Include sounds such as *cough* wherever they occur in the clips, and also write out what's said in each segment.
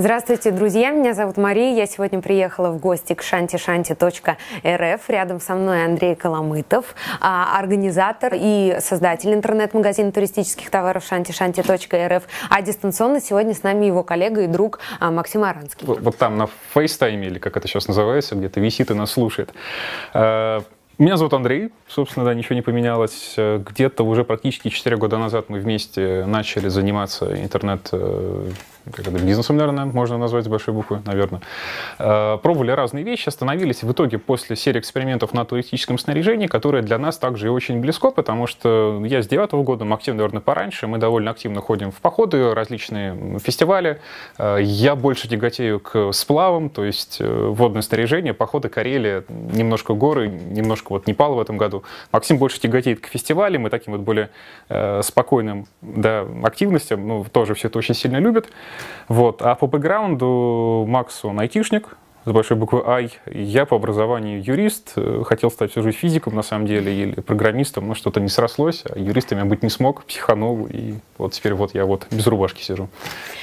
Здравствуйте, друзья. Меня зовут Мария. Я сегодня приехала в гости к шантишанти.рф. Рядом со мной Андрей Коломытов, а, организатор и создатель интернет-магазина туристических товаров шантишанти.рф. А дистанционно сегодня с нами его коллега и друг а, Максим Аранский. Вот, вот там на фейстайме, или как это сейчас называется, где-то висит и нас слушает. Э, меня зовут Андрей, собственно, да, ничего не поменялось. Где-то уже практически 4 года назад мы вместе начали заниматься интернет э, как это, бизнесом, наверное, можно назвать с большой буквы, наверное. Э, пробовали разные вещи, остановились в итоге после серии экспериментов на туристическом снаряжении, которое для нас также и очень близко, потому что я с девятого года, Максим, наверное, пораньше, мы довольно активно ходим в походы, различные фестивали. Э, я больше тяготею к сплавам, то есть э, водное снаряжение, походы Карелия, немножко горы, немножко вот Непал в этом году. Максим больше тяготеет к фестивалям и таким вот более спокойным да, активностям, ну, тоже все это очень сильно любят. Вот. А по бэкграунду Макс, он айтишник, с большой буквы «Ай». Я по образованию юрист, э, хотел стать всю жизнь физиком, на самом деле, или программистом, но что-то не срослось, а юристом я быть не смог, психанул, и вот теперь вот я вот без рубашки сижу,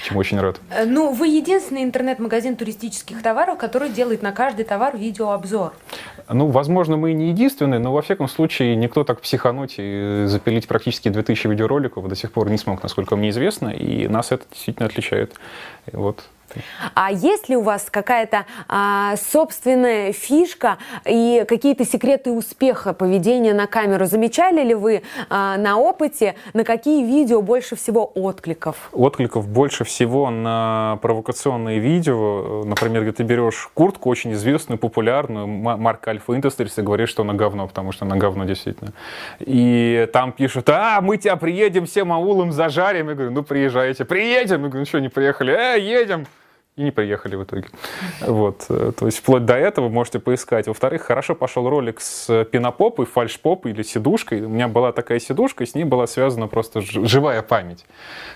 чему очень рад. Э, ну, вы единственный интернет-магазин туристических товаров, который делает на каждый товар видеообзор. Ну, возможно, мы и не единственные, но во всяком случае никто так психануть и запилить практически 2000 видеороликов до сих пор не смог, насколько мне известно, и нас это действительно отличает. И вот а есть ли у вас какая-то а, собственная фишка и какие-то секреты успеха поведения на камеру? Замечали ли вы а, на опыте, на какие видео больше всего откликов? Откликов больше всего на провокационные видео. Например, где ты берешь куртку очень известную, популярную, марка Альфа Industries, и говоришь, что она говно, потому что она говно действительно. И там пишут, а, мы тебя приедем всем аулом зажарим. Я говорю, ну приезжайте. Приедем. Я говорю, ну что, не приехали? Э, едем и не приехали в итоге. Вот, э, то есть вплоть до этого можете поискать. Во-вторых, хорошо пошел ролик с пинопопой, фальшпопой или сидушкой. У меня была такая сидушка, и с ней была связана просто живая память.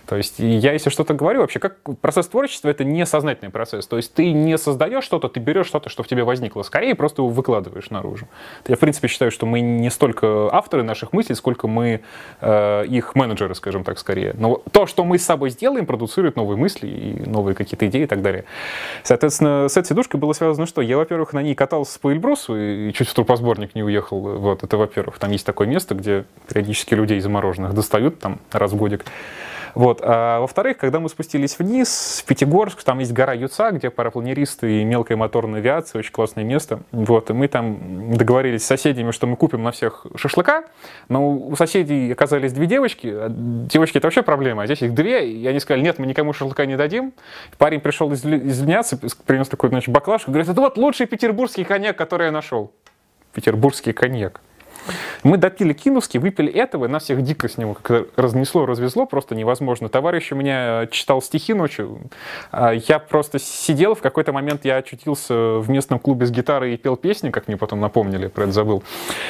То есть я, если что-то говорю, вообще, как процесс творчества, это не сознательный процесс. То есть ты не создаешь что-то, ты берешь что-то, что в тебе возникло, скорее просто его выкладываешь наружу. Я, в принципе, считаю, что мы не столько авторы наших мыслей, сколько мы э, их менеджеры, скажем так, скорее. Но то, что мы с собой сделаем, продуцирует новые мысли и новые какие-то идеи и так далее далее. Соответственно, с этой сидушкой было связано что? Я, во-первых, на ней катался по Эльбрусу и чуть в трупосборник не уехал. Вот, это во-первых. Там есть такое место, где периодически людей замороженных достают там раз в годик. Вот. А во-вторых, когда мы спустились вниз, в Пятигорск, там есть гора Юца, где парапланеристы и мелкая моторная авиация, очень классное место. Вот. И мы там договорились с соседями, что мы купим на всех шашлыка, но у соседей оказались две девочки. А девочки — это вообще проблема, а здесь их две, и они сказали, нет, мы никому шашлыка не дадим. Парень пришел извиняться, принес такой, значит, баклажку, говорит, это вот лучший петербургский коньяк, который я нашел. Петербургский коньяк. Мы допили киновский, выпили этого, и нас всех дико с него как разнесло, развезло, просто невозможно. Товарищ у меня читал стихи ночью. А я просто сидел, в какой-то момент я очутился в местном клубе с гитарой и пел песни, как мне потом напомнили, про это забыл.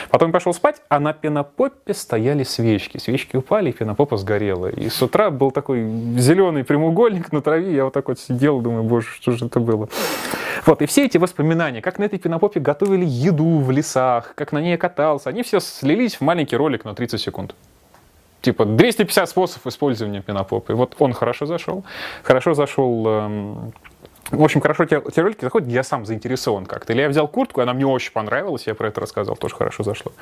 Потом пошел спать, а на пенопопе стояли свечки. Свечки упали, и пенопопа сгорела. И с утра был такой зеленый прямоугольник на траве, я вот так вот сидел, думаю, боже, что же это было. Вот, и все эти воспоминания, как на этой пенопопе готовили еду в лесах, как на ней катался, они все слились в маленький ролик на 30 секунд. Типа 250 способов использования пенопопа. И вот он хорошо зашел. Хорошо зашел эм, в общем, хорошо те, те ролики заходят, я сам заинтересован как-то. Или я взял куртку, она мне очень понравилась, я про это рассказывал, тоже хорошо зашло.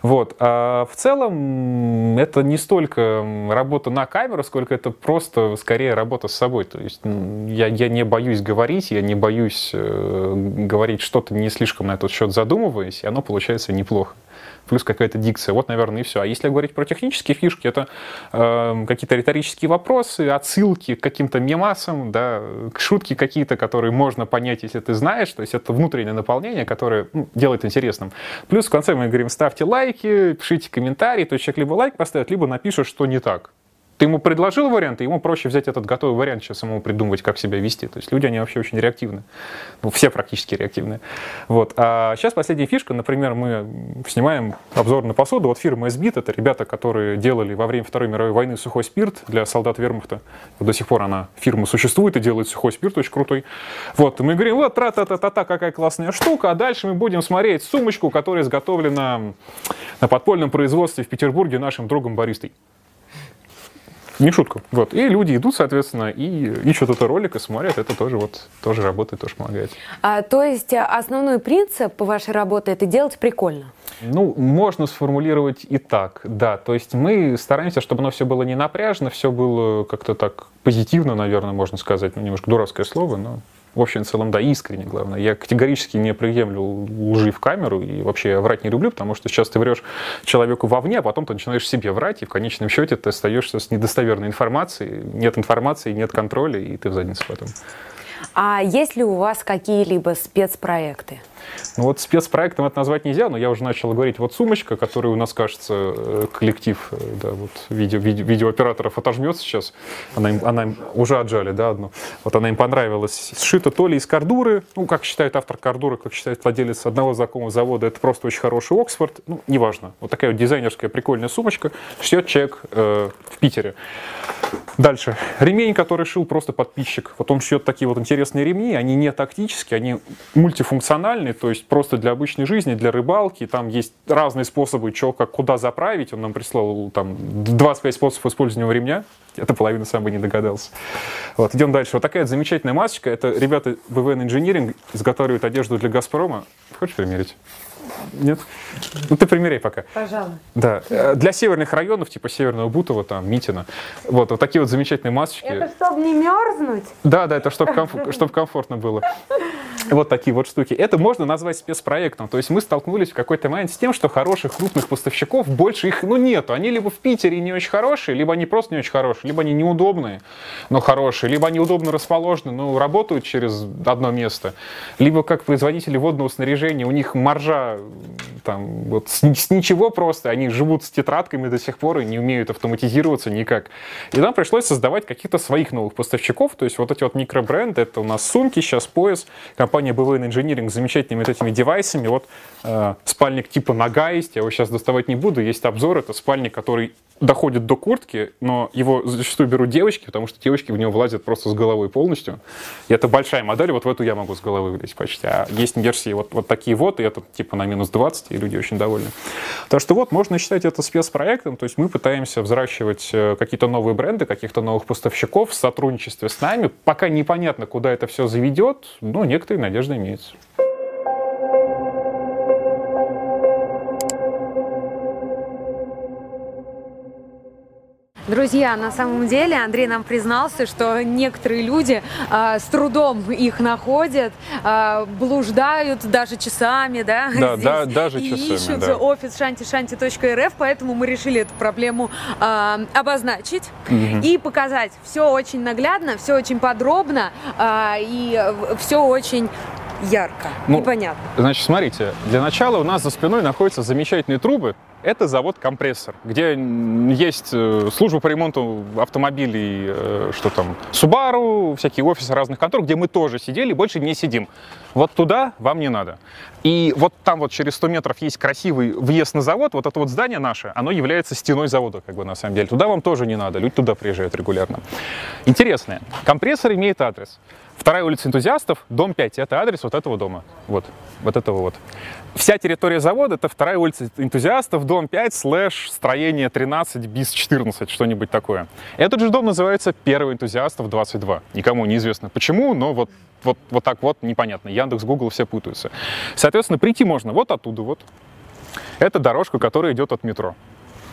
Вот. А в целом это не столько работа на камеру, сколько это просто скорее работа с собой. То есть я, я не боюсь говорить, я не боюсь э, говорить что-то не слишком на этот счет задумываясь, и оно получается неплохо плюс какая-то дикция. Вот, наверное, и все. А если говорить про технические фишки, это э, какие-то риторические вопросы, отсылки к каким-то мемасам, да, шутки какие-то, которые можно понять, если ты знаешь. То есть это внутреннее наполнение, которое ну, делает интересным. Плюс в конце мы говорим, ставьте лайки, пишите комментарии. То есть человек либо лайк поставит, либо напишет, что не так. Ты ему предложил вариант, и ему проще взять этот готовый вариант, чем самому придумывать, как себя вести. То есть люди, они вообще очень реактивны. Ну, все практически реактивны. Вот. А сейчас последняя фишка. Например, мы снимаем обзор на посуду. Вот фирма SBIT, это ребята, которые делали во время Второй мировой войны сухой спирт для солдат вермахта. До сих пор она, фирма существует и делает сухой спирт очень крутой. Вот. мы говорим, вот, тра-та-та-та-та, какая классная штука. А дальше мы будем смотреть сумочку, которая изготовлена на подпольном производстве в Петербурге нашим другом баристой. Не шутка. Вот. И люди идут, соответственно, и ищут этот ролик и смотрят. Это тоже вот тоже работает, тоже помогает. А, то есть основной принцип вашей работы это делать прикольно? Ну, можно сформулировать и так, да. То есть мы стараемся, чтобы оно все было не напряжно, все было как-то так позитивно, наверное, можно сказать. Ну, немножко дурацкое слово, но в общем и целом, да, искренне, главное. Я категорически не приемлю лжи в камеру, и вообще врать не люблю, потому что сейчас ты врешь человеку вовне, а потом ты начинаешь себе врать, и в конечном счете ты остаешься с недостоверной информацией, нет информации, нет контроля, и ты в задницу потом. А есть ли у вас какие-либо спецпроекты? Ну вот спецпроектом это назвать нельзя, но я уже начал говорить, вот сумочка, которую у нас, кажется, э, коллектив э, да, вот видео, видео, видеооператоров отожмет сейчас, она им, она им уже отжали, да, одну, вот она им понравилась, сшита то ли из кордуры, ну, как считает автор кордуры, как считает владелец одного знакомого завода, это просто очень хороший Оксфорд, ну, неважно, вот такая вот дизайнерская прикольная сумочка, шьет человек э, в Питере. Дальше. Ремень, который шил просто подписчик. Вот он шьет такие вот интересные ремни. Они не тактические, они мультифункциональные, то есть просто для обычной жизни, для рыбалки. Там есть разные способы, что, как, куда заправить. Он нам прислал там 25 способов использования ремня. Это половина сам бы не догадался. Вот, идем дальше. Вот такая замечательная масочка. Это ребята БВН Engineering изготавливают одежду для Газпрома. Хочешь примерить? Нет? Ну, ты примеряй пока. Пожалуй. Да. Э, для северных районов, типа Северного Бутова, там, Митина. Вот, вот такие вот замечательные масочки. Это чтобы не мерзнуть? Да, да, это чтобы комф... *laughs* чтоб комфортно было. Вот такие вот штуки. Это можно назвать спецпроектом. То есть мы столкнулись в какой-то момент с тем, что хороших крупных поставщиков больше их, ну, нету. Они либо в Питере не очень хорошие, либо они просто не очень хорошие, либо они неудобные, но хорошие, либо они удобно расположены, но работают через одно место, либо как производители водного снаряжения, у них маржа там вот с, с ничего просто, они живут с тетрадками до сих пор и не умеют автоматизироваться никак. И нам пришлось создавать каких-то своих новых поставщиков, то есть вот эти вот микробренды, это у нас сумки, сейчас пояс, компания BVN Engineering с замечательными вот этими девайсами, вот э, спальник типа нога есть, я его сейчас доставать не буду, есть обзор, это спальник, который доходит до куртки, но его зачастую берут девочки, потому что девочки в него влазят просто с головой полностью. И это большая модель, вот в эту я могу с головы влезть почти. А есть версии вот, вот такие вот, и это типа на минус 20, и люди очень довольны. Так что вот, можно считать это спецпроектом, то есть мы пытаемся взращивать э, какие-то новые бренды, каких-то новых поставщиков в сотрудничестве с нами. Пока непонятно, куда это все заведет, но некоторые надежды имеются. Друзья, на самом деле Андрей нам признался, что некоторые люди э, с трудом их находят, э, блуждают даже часами, да, да, здесь, да даже и часами, ищут да. офис шанти-шанти.рф, поэтому мы решили эту проблему э, обозначить угу. и показать. Все очень наглядно, все очень подробно э, и все очень ярко ну, и понятно. Значит, смотрите, для начала у нас за спиной находятся замечательные трубы, это завод «Компрессор», где есть э, служба по ремонту автомобилей, э, что там, Subaru, всякие офисы разных контор, где мы тоже сидели, больше не сидим. Вот туда вам не надо. И вот там вот через 100 метров есть красивый въезд на завод, вот это вот здание наше, оно является стеной завода, как бы на самом деле. Туда вам тоже не надо, люди туда приезжают регулярно. Интересное, компрессор имеет адрес. Вторая улица энтузиастов, дом 5, это адрес вот этого дома, вот, вот этого вот. Вся территория завода — это вторая улица энтузиастов, дом 5, слэш, строение 13, бис 14, что-нибудь такое. Этот же дом называется Первый энтузиастов 22. Никому неизвестно почему, но вот, вот, вот так вот непонятно. Яндекс, Google все путаются. Соответственно, прийти можно вот оттуда вот. Это дорожка, которая идет от метро.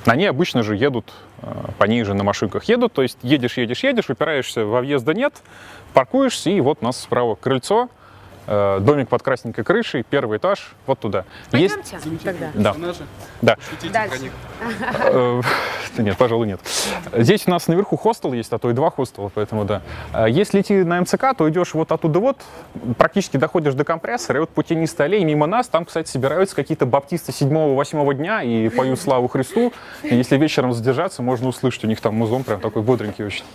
Ней обычно же едут, э, по ней же на машинках едут, то есть едешь, едешь, едешь, упираешься во въезда нет, паркуешься, и вот у нас справа крыльцо, Э, домик под красненькой крышей, первый этаж, вот туда. Пойдемте Есть... тогда. Да. Да. Дальше. *laughs* Э, нет, пожалуй, нет. Здесь у нас наверху хостел есть, а то и два хостела, поэтому да. Э, если идти на МЦК, то идешь вот оттуда вот, практически доходишь до компрессора, и вот путинистая аллея мимо нас, там, кстати, собираются какие-то баптисты седьмого-восьмого дня и поют славу Христу. И если вечером задержаться, можно услышать, у них там музон прям такой бодренький очень.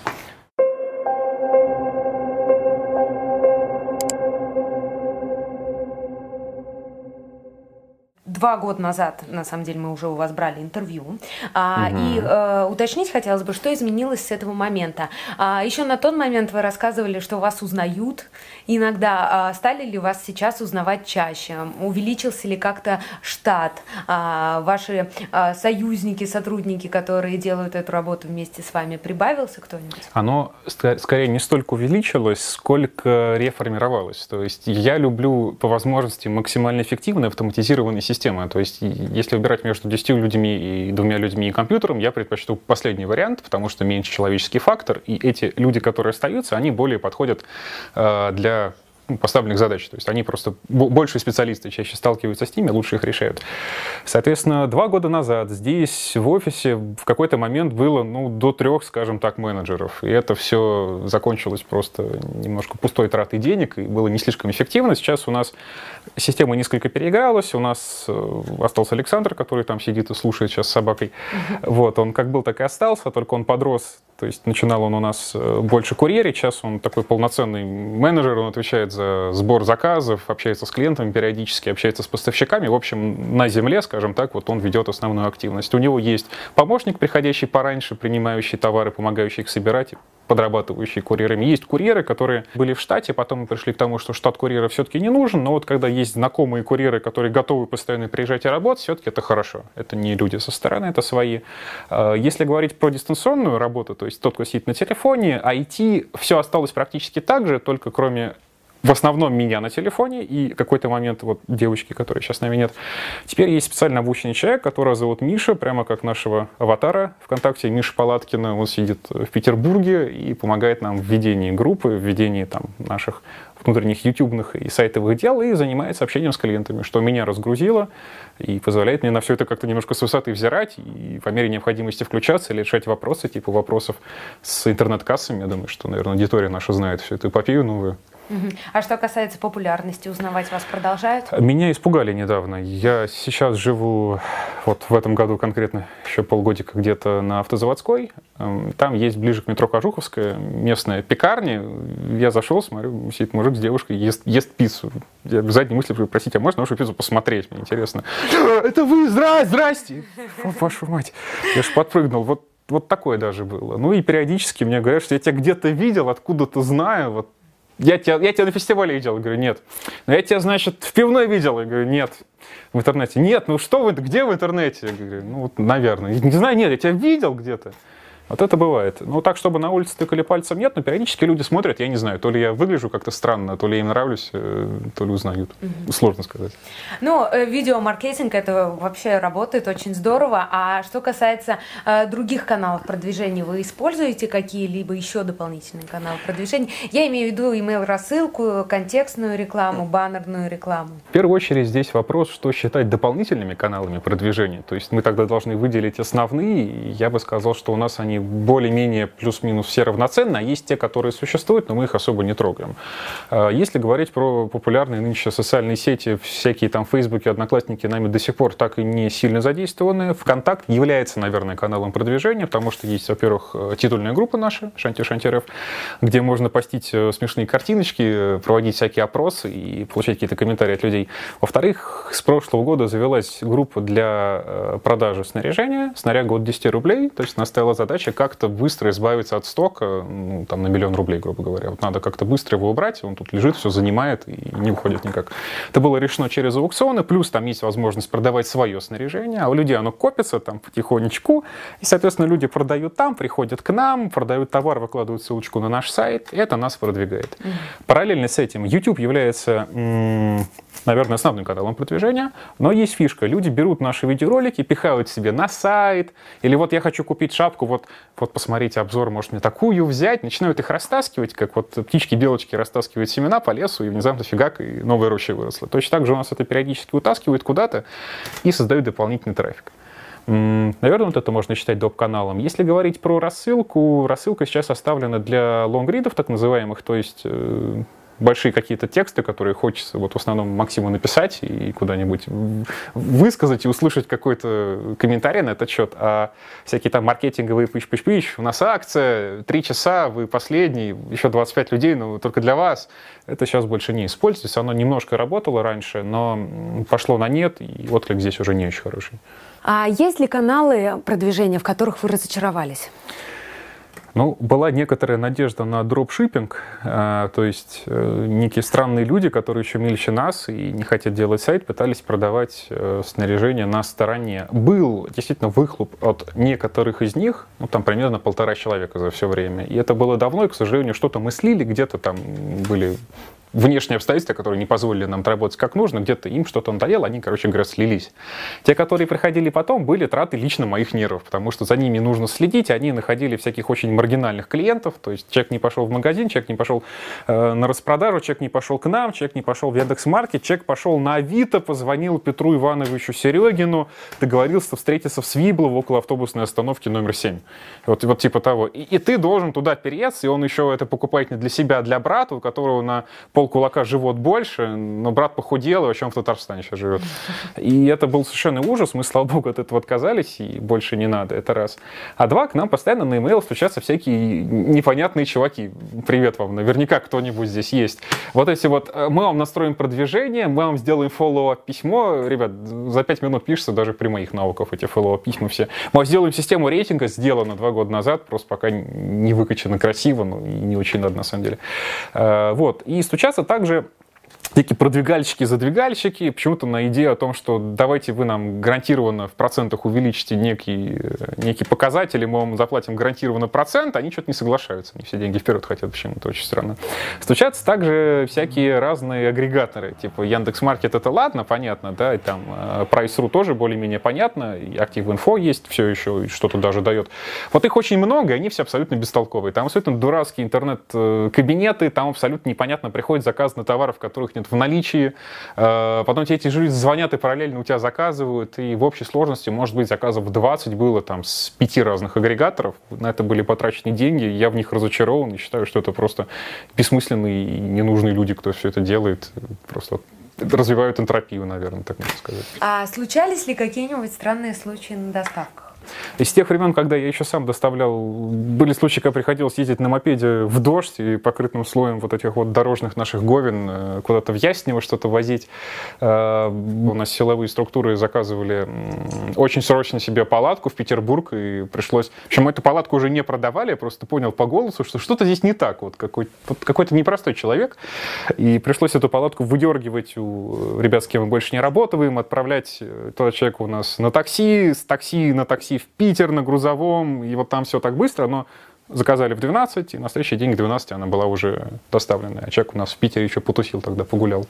Два года назад, на самом деле, мы уже у вас брали интервью. А, угу. И э, уточнить хотелось бы, что изменилось с этого момента. А, еще на тот момент вы рассказывали, что вас узнают иногда. А, стали ли вас сейчас узнавать чаще? Увеличился ли как-то штат? А, ваши а, союзники, сотрудники, которые делают эту работу вместе с вами, прибавился кто-нибудь? Оно скорее не столько увеличилось, сколько реформировалось. То есть я люблю по возможности максимально эффективные автоматизированные системы. То есть если выбирать между 10 людьми и двумя людьми и компьютером, я предпочту последний вариант, потому что меньше человеческий фактор, и эти люди, которые остаются, они более подходят э, для поставленных задач. То есть они просто больше специалисты чаще сталкиваются с ними, лучше их решают. Соответственно, два года назад здесь в офисе в какой-то момент было ну, до трех, скажем так, менеджеров. И это все закончилось просто немножко пустой тратой денег и было не слишком эффективно. Сейчас у нас система несколько переигралась. У нас э, остался Александр, который там сидит и слушает сейчас с собакой. Вот, он как был, так и остался, только он подрос то есть начинал он у нас э, больше курьерить, сейчас он такой полноценный менеджер, он отвечает за сбор заказов, общается с клиентами периодически, общается с поставщиками. В общем, на земле, скажем так, вот он ведет основную активность. У него есть помощник, приходящий пораньше, принимающий товары, помогающий их собирать, подрабатывающие курьерами. Есть курьеры, которые были в штате, потом мы пришли к тому, что штат курьера все-таки не нужен, но вот когда есть знакомые курьеры, которые готовы постоянно приезжать и работать, все-таки это хорошо. Это не люди со стороны, это свои. А, если говорить про дистанционную работу, то есть тот, кто сидит на телефоне, IT, все осталось практически так же, только кроме в основном меня на телефоне и какой-то момент вот девочки, которой сейчас с нами нет. Теперь есть специально обученный человек, которого зовут Миша, прямо как нашего аватара ВКонтакте, Миша Палаткина. Он сидит в Петербурге и помогает нам в ведении группы, в ведении там наших внутренних ютубных и сайтовых дел и занимается общением с клиентами, что меня разгрузило и позволяет мне на все это как-то немножко с высоты взирать и по мере необходимости включаться или решать вопросы, типа вопросов с интернет-кассами. Я думаю, что, наверное, аудитория наша знает всю эту эпопею новую. А что касается популярности, узнавать вас продолжают? Меня испугали недавно. Я сейчас живу, вот в этом году конкретно, еще полгодика где-то на автозаводской. Эм, там есть ближе к метро Кожуховская местная пекарня. Я зашел, смотрю, сидит мужик с девушкой, ест, ест пиццу. Я в задней мысли спросить, а можно вашу пиццу посмотреть? Мне интересно. *laughs* Это вы, здрасте, здрасте! Вашу мать. Я ж подпрыгнул. Вот вот такое даже было. Ну и периодически мне говорят, что я тебя где-то видел, откуда-то знаю, вот я тебя, я тебя на фестивале видел. Я говорю, нет. Но я тебя, значит, в пивной видел. Я говорю, нет. В интернете. Нет, ну что вы, где в интернете? Я говорю, ну, вот, наверное. Не знаю, нет, я тебя видел где-то. Вот это бывает. Ну, так, чтобы на улице тыкали пальцем, нет, но периодически люди смотрят, я не знаю, то ли я выгляжу как-то странно, то ли им нравлюсь, э, то ли узнают. Угу. Сложно сказать. Ну, э, видеомаркетинг, это вообще работает очень здорово. А что касается э, других каналов продвижения, вы используете какие-либо еще дополнительные каналы продвижения? Я имею в виду email-рассылку, контекстную рекламу, баннерную рекламу. В первую очередь здесь вопрос, что считать дополнительными каналами продвижения. То есть мы тогда должны выделить основные, я бы сказал, что у нас они они более-менее плюс-минус все равноценны, а есть те, которые существуют, но мы их особо не трогаем. А, если говорить про популярные нынче социальные сети, всякие там Фейсбуки, Одноклассники нами до сих пор так и не сильно задействованы. ВКонтакт является, наверное, каналом продвижения, потому что есть, во-первых, титульная группа наша, Шанти Шанти РФ, где можно постить э, смешные картиночки, проводить всякие опросы и получать какие-то комментарии от людей. Во-вторых, с прошлого года завелась группа для э, продажи снаряжения, снаряга от 10 рублей, то есть настояла задача задача как-то быстро избавиться от стока, ну, там, на миллион рублей, грубо говоря. Вот надо как-то быстро его убрать, он тут лежит, все занимает и не уходит никак. Это было решено через аукционы, плюс там есть возможность продавать свое снаряжение, а у людей оно копится там потихонечку, и, соответственно, люди продают там, приходят к нам, продают товар, выкладывают ссылочку на наш сайт, и это нас продвигает. Mm-hmm. Параллельно с этим YouTube является, наверное, основным каналом продвижения, но есть фишка. Люди берут наши видеоролики, пихают себе на сайт, или вот я хочу купить шапку, вот вот посмотрите обзор, может мне такую взять, начинают их растаскивать, как вот птички-белочки растаскивают семена по лесу, и внезапно фигак, и новая роща выросла. Точно так же у нас это периодически утаскивают куда-то и создают дополнительный трафик. Наверное, вот это можно считать доп-каналом. Если говорить про рассылку, рассылка сейчас оставлена для лонгридов, так называемых, то есть э, большие какие-то тексты, которые хочется вот в основном Максиму написать и куда-нибудь высказать и услышать какой-то комментарий на этот счет, а всякие там маркетинговые пыщ-пыщ-пыщ, у нас акция, три часа, вы последний, еще 25 людей, но только для вас, это сейчас больше не используется, оно немножко работало раньше, но пошло на нет, и отклик здесь уже не очень хороший. А есть ли каналы продвижения, в которых вы разочаровались? Ну, была некоторая надежда на дропшиппинг, э, то есть э, некие странные люди, которые еще мельче нас и не хотят делать сайт, пытались продавать э, снаряжение на стороне. Был действительно выхлоп от некоторых из них, ну, там примерно полтора человека за все время. И это было давно, и, к сожалению, что-то мы слили, где-то там были внешние обстоятельства, которые не позволили нам работать как нужно, где-то им что-то надоело, они, короче говоря, слились. Те, которые приходили потом, были траты лично моих нервов, потому что за ними нужно следить, они находили всяких очень маргинальных клиентов, то есть человек не пошел в магазин, человек не пошел э, на распродажу, человек не пошел к нам, человек не пошел в Яндекс.Маркет, человек пошел на Авито, позвонил Петру Ивановичу Серегину, договорился встретиться в Свиблово около автобусной остановки номер 7. Вот, вот типа того. И, и ты должен туда переться, и он еще это покупает не для себя, а для брата, у которого на пол пол кулака живот больше, но брат похудел, и вообще он в Татарстане сейчас живет. И это был совершенно ужас, мы, слава богу, от этого отказались, и больше не надо, это раз. А два, к нам постоянно на e-mail стучатся всякие непонятные чуваки. Привет вам, наверняка кто-нибудь здесь есть. Вот эти вот, э, мы вам настроим продвижение, мы вам сделаем follow письмо, ребят, за пять минут пишется даже при моих навыках эти follow письма все. Мы сделаем систему рейтинга, сделано два года назад, просто пока не выкачано красиво, но не очень надо на самом деле. Э, вот, и стучатся Сейчас также такие продвигальщики-задвигальщики почему-то на идею о том, что давайте вы нам гарантированно в процентах увеличите некий, некий показатель, и мы вам заплатим гарантированно процент, они что-то не соглашаются, они все деньги вперед хотят почему-то, очень странно. Стучатся также всякие разные агрегаторы, типа Яндекс.Маркет это ладно, понятно, да, и там э, Price.ru тоже более-менее понятно, и Active.info есть все еще, что-то даже дает. Вот их очень много, и они все абсолютно бестолковые. Там абсолютно дурацкие интернет-кабинеты, там абсолютно непонятно приходит заказ на товары, в которых нет в наличии. Э, потом тебе эти жители звонят и параллельно у тебя заказывают. И в общей сложности, может быть, заказов 20 было там с пяти разных агрегаторов. На это были потрачены деньги. Я в них разочарован и считаю, что это просто бессмысленные и ненужные люди, кто все это делает. Просто развивают энтропию, наверное, так можно сказать. А случались ли какие-нибудь странные случаи на доставках? Из тех времен, когда я еще сам доставлял, были случаи, когда приходилось ездить на мопеде в дождь и покрытым слоем вот этих вот дорожных наших говен э, куда-то в Яснево что-то возить. Э, у нас силовые структуры заказывали очень срочно себе палатку в Петербург, и пришлось... В общем, эту палатку уже не продавали, я просто понял по голосу, что что-то здесь не так. Вот какой- вот какой-то непростой человек. И пришлось эту палатку выдергивать у ребят, с кем мы больше не работаем, отправлять э, тот человек у нас на такси, с такси на такси в Питер на грузовом, и вот там все так быстро, но заказали в 12, и на следующий день к 12 она была уже доставлена. А человек у нас в Питере еще потусил тогда, погулял.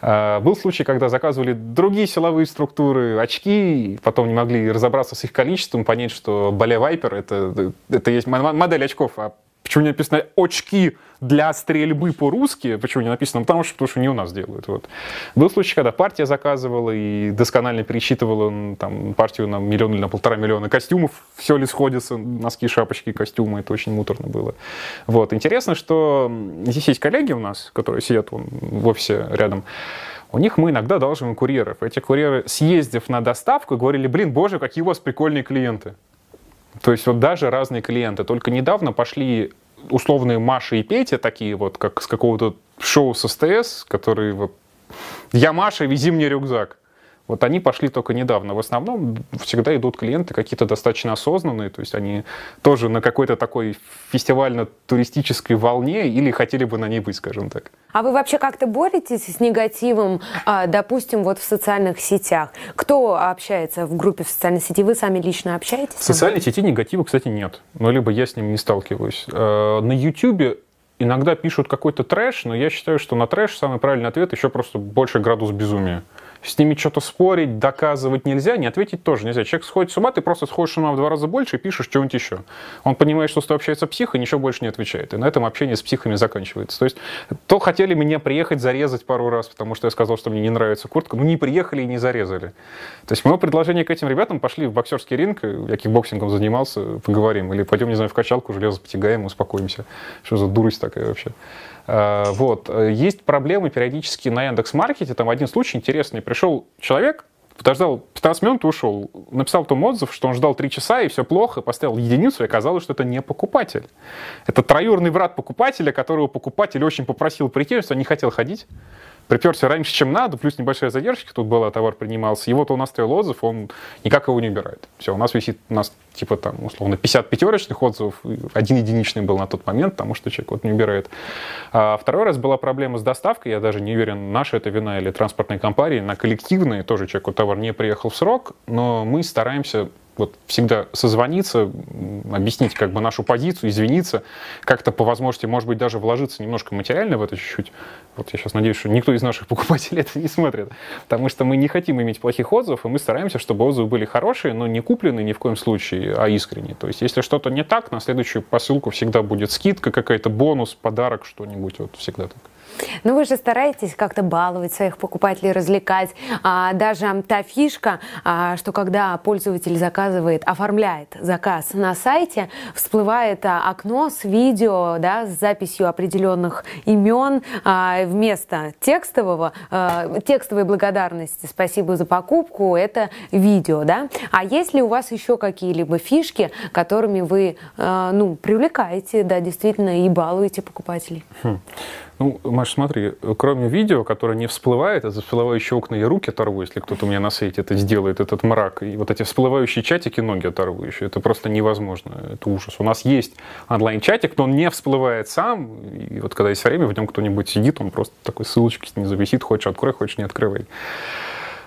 А, был случай, когда заказывали другие силовые структуры, очки, потом не могли разобраться с их количеством, понять, что Бале Вайпер это, это есть модель очков, а Почему не написано «очки для стрельбы по-русски»? Почему не написано? Потому что, потому что не у нас делают. Вот. Был случай, когда партия заказывала и досконально пересчитывала там, партию на миллион или на полтора миллиона костюмов. Все ли сходится, носки, шапочки, костюмы. Это очень муторно было. Вот. Интересно, что здесь есть коллеги у нас, которые сидят вон, в офисе рядом. У них мы иногда должны курьеров. Эти курьеры, съездив на доставку, говорили, блин, боже, какие у вас прикольные клиенты. То есть вот даже разные клиенты. Только недавно пошли условные Маша и Петя, такие вот, как с какого-то шоу с СТС, которые вот «Я Маша, вези мне рюкзак». Вот они пошли только недавно. В основном всегда идут клиенты какие-то достаточно осознанные, то есть они тоже на какой-то такой фестивально-туристической волне или хотели бы на ней быть, скажем так. А вы вообще как-то боретесь с негативом, а, допустим, вот в социальных сетях? Кто общается в группе в социальной сети? Вы сами лично общаетесь? В социальной сети негатива, кстати, нет. Ну, либо я с ним не сталкиваюсь. Э, на YouTube иногда пишут какой-то трэш, но я считаю, что на трэш самый правильный ответ еще просто больше градус безумия с ними что-то спорить, доказывать нельзя, не ответить тоже нельзя. Человек сходит с ума, ты просто сходишь с ума в два раза больше и пишешь что-нибудь еще. Он понимает, что с тобой общается псих, и ничего больше не отвечает. И на этом общение с психами заканчивается. То есть, то хотели меня приехать зарезать пару раз, потому что я сказал, что мне не нравится куртка, ну не приехали и не зарезали. То есть, мое предложение к этим ребятам, пошли в боксерский ринг, я кикбоксингом занимался, поговорим. Или пойдем, не знаю, в качалку, железо потягаем, успокоимся. Что за дурость такая вообще? Вот. Есть проблемы периодически на Яндекс.Маркете. Там один случай интересный. Пришел человек, подождал 15 минут ушел. Написал там отзыв, что он ждал 3 часа, и все плохо, поставил единицу, и оказалось, что это не покупатель. Это троюрный брат покупателя, которого покупатель очень попросил прийти, что не хотел ходить приперся раньше, чем надо, плюс небольшая задержка тут была, товар принимался. И вот он оставил отзыв, он никак его не убирает. Все, у нас висит, у нас типа там, условно, 50 пятерочных отзывов, один единичный был на тот момент, потому что человек вот не убирает. А второй раз была проблема с доставкой, я даже не уверен, наша это вина или транспортной компании, на коллективной тоже человек, вот товар не приехал в срок, но мы стараемся вот всегда созвониться, объяснить как бы нашу позицию, извиниться, как-то по возможности, может быть, даже вложиться немножко материально в это чуть-чуть. Вот я сейчас надеюсь, что никто из наших *laughs* покупателей это не смотрит, потому что мы не хотим иметь плохих отзывов, и мы стараемся, чтобы отзывы были хорошие, но не купленные ни в коем случае, а искренние. То есть, если что-то не так, на следующую посылку всегда будет скидка, какая-то бонус, подарок, что-нибудь, вот всегда так. Ну, вы же стараетесь как-то баловать своих покупателей, развлекать. А, даже та фишка, а, что когда пользователь заказывает, оформляет заказ на сайте, всплывает а, окно с видео, да, с записью определенных имен а, вместо текстового, текстовой благодарности «Спасибо за покупку» — это видео, да. А есть ли у вас еще какие-либо фишки, которыми вы, ну, привлекаете, да, действительно, и балуете покупателей? Хм. Ну, Маш, смотри, кроме видео, которое не всплывает, это всплывающие окна и руки оторву, если кто-то у меня на сайте это сделает, этот мрак, и вот эти всплывающие чатики ноги оторву еще, это просто невозможно, это ужас. У нас есть онлайн-чатик, но он не всплывает сам, и вот когда есть время, в нем кто-нибудь сидит, он просто такой ссылочки не зависит, хочешь открой, хочешь не открывай.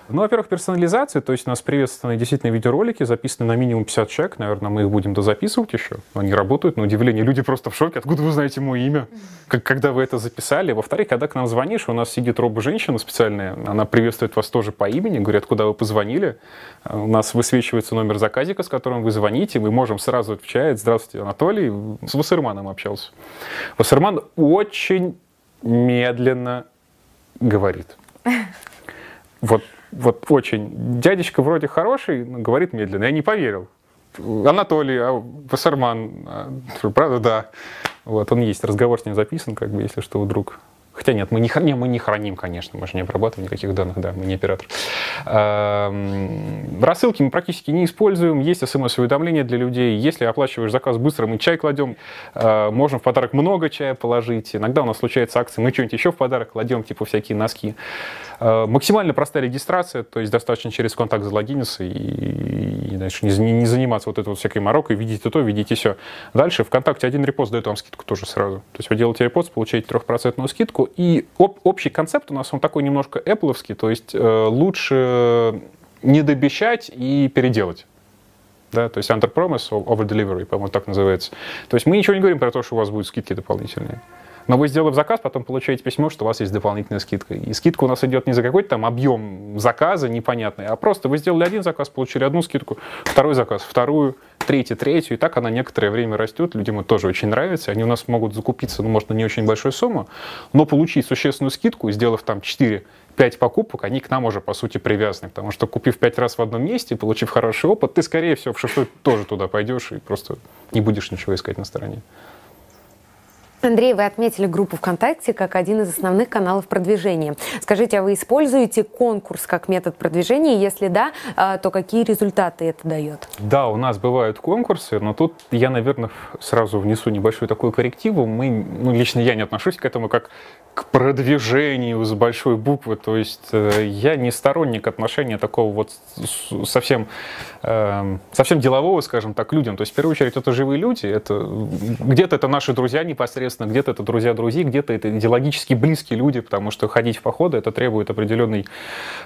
Ну, во-первых, персонализация, то есть у нас приветственные действительно видеоролики, записаны на минимум 50 человек, наверное, мы их будем дозаписывать еще. Они работают, на удивление, люди просто в шоке, откуда вы знаете мое имя, как, когда вы это записали. Во-вторых, когда к нам звонишь, у нас сидит робо-женщина специальная, она приветствует вас тоже по имени, говорит, куда вы позвонили. У нас высвечивается номер заказика, с которым вы звоните, мы можем сразу отвечать, здравствуйте, Анатолий, с Вассерманом общался. Вассерман очень медленно говорит. *laughs* Вот вот очень. Дядечка вроде хороший, но говорит медленно. Я не поверил. Анатолий, а Вассерман, а, правда, да. Вот, он есть, разговор с ним записан, как бы, если что, вдруг Хотя нет, мы не, храним, мы не храним, конечно, мы же не обрабатываем никаких данных, да, мы не оператор. Эм, рассылки мы практически не используем, есть смс-уведомления для людей. Если оплачиваешь заказ быстро, мы чай кладем, э, можем в подарок много чая положить. Иногда у нас случается акция, мы что-нибудь еще в подарок кладем, типа всякие носки. Э, максимально простая регистрация, то есть достаточно через контакт залогиниться и, и, дальше не, не заниматься вот этой вот всякой морокой, видите то, видите все. Дальше ВКонтакте один репост дает вам скидку тоже сразу. То есть вы делаете репост, получаете трехпроцентную скидку, и об, общий концепт у нас он такой немножко apple то есть э, лучше не добещать и переделать. Да, то есть under promise, over delivery, по-моему, так называется. То есть мы ничего не говорим про то, что у вас будут скидки дополнительные. Но вы, сделав заказ, потом получаете письмо, что у вас есть дополнительная скидка. И скидка у нас идет не за какой-то там объем заказа непонятный, а просто вы сделали один заказ, получили одну скидку, второй заказ, вторую, третью, третью. И так она некоторое время растет. Людям это тоже очень нравится. Они у нас могут закупиться, ну, может, на не очень большую сумму, но получить существенную скидку, сделав там 4 5 покупок, они к нам уже, по сути, привязаны. Потому что, купив 5 раз в одном месте, получив хороший опыт, ты, скорее всего, в шестой тоже туда пойдешь и просто не будешь ничего искать на стороне. Андрей, вы отметили группу ВКонтакте как один из основных каналов продвижения. Скажите, а вы используете конкурс как метод продвижения? Если да, а, то какие результаты это дает? Да, у нас бывают конкурсы, но тут я, наверное, сразу внесу небольшую такую коррективу. Мы, ну, лично я не отношусь к этому как к продвижению с большой буквы. То есть э, я не сторонник отношения такого вот совсем, э, совсем делового, скажем так, людям. То есть в первую очередь это живые люди, это где-то это наши друзья непосредственно, где-то это друзья друзей, где-то это идеологически близкие люди, потому что ходить в походы это требует определенной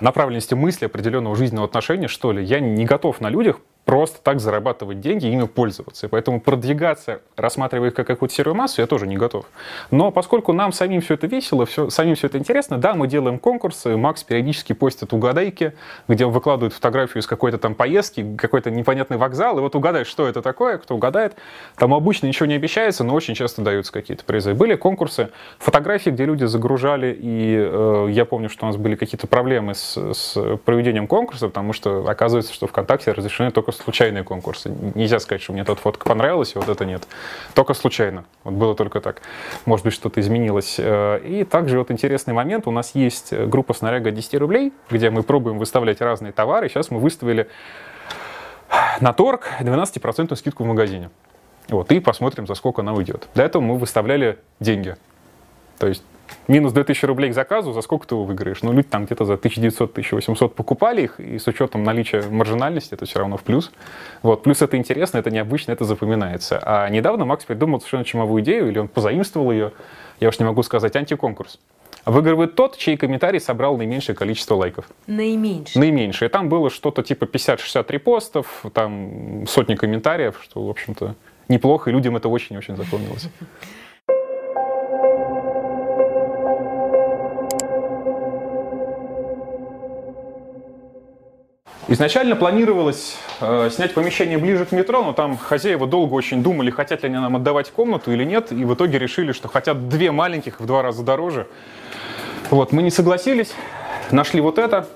направленности мысли, определенного жизненного отношения, что ли. Я не готов на людях просто так зарабатывать деньги и ими пользоваться. И поэтому продвигаться, рассматривая их как какую-то серую массу, я тоже не готов. Но поскольку нам самим все это весело, все, самим все это интересно, да, мы делаем конкурсы, Макс периодически постит угадайки, где он выкладывает фотографию из какой-то там поездки, какой-то непонятный вокзал, и вот угадай, что это такое, кто угадает. Там обычно ничего не обещается, но очень часто даются какие-то призы. Были конкурсы, фотографии, где люди загружали, и э, я помню, что у нас были какие-то проблемы с, с проведением конкурса, потому что оказывается, что ВКонтакте разрешены только случайные конкурсы. Нельзя сказать, что мне тот фотка понравилась, и вот это нет. Только случайно. Вот было только так. Может быть, что-то изменилось. Э, и также вот интересный момент. У нас есть группа снаряга 10 рублей, где мы пробуем выставлять разные товары. Сейчас мы выставили на торг 12% скидку в магазине. Вот, и посмотрим, за сколько она уйдет. Для этого мы выставляли деньги. То есть минус 2000 рублей к заказу, за сколько ты его выиграешь? Ну, люди там где-то за 1900-1800 покупали их, и с учетом наличия маржинальности это все равно в плюс. Вот. Плюс это интересно, это необычно, это запоминается. А недавно Макс придумал совершенно чумовую идею, или он позаимствовал ее, я уж не могу сказать, антиконкурс. Выигрывает тот, чей комментарий собрал наименьшее количество лайков. Наименьшее? Наименьшее. Там было что-то типа 50-60 репостов, там сотни комментариев, что, в общем-то, неплохо, и людям это очень-очень запомнилось. Изначально планировалось э, снять помещение ближе к метро, но там хозяева долго очень думали, хотят ли они нам отдавать комнату или нет, и в итоге решили, что хотят две маленьких в два раза дороже. Вот, мы не согласились, нашли вот это.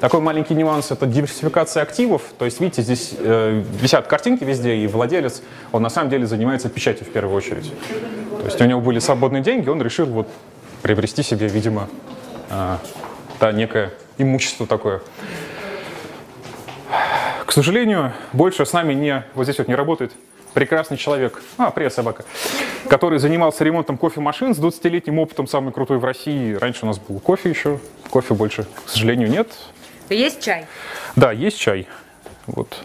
Такой маленький нюанс – это диверсификация активов. То есть, видите, здесь э, висят картинки везде, и владелец, он на самом деле занимается печатью в первую очередь. То есть у него были свободные деньги, он решил вот приобрести себе, видимо, э, да, некое имущество такое. К сожалению, больше с нами не, вот здесь вот не работает прекрасный человек, а, привет, собака, который занимался ремонтом кофемашин с 20-летним опытом, самый крутой в России. Раньше у нас был кофе еще, кофе больше, к сожалению, нет. Есть чай? Да, есть чай. Вот.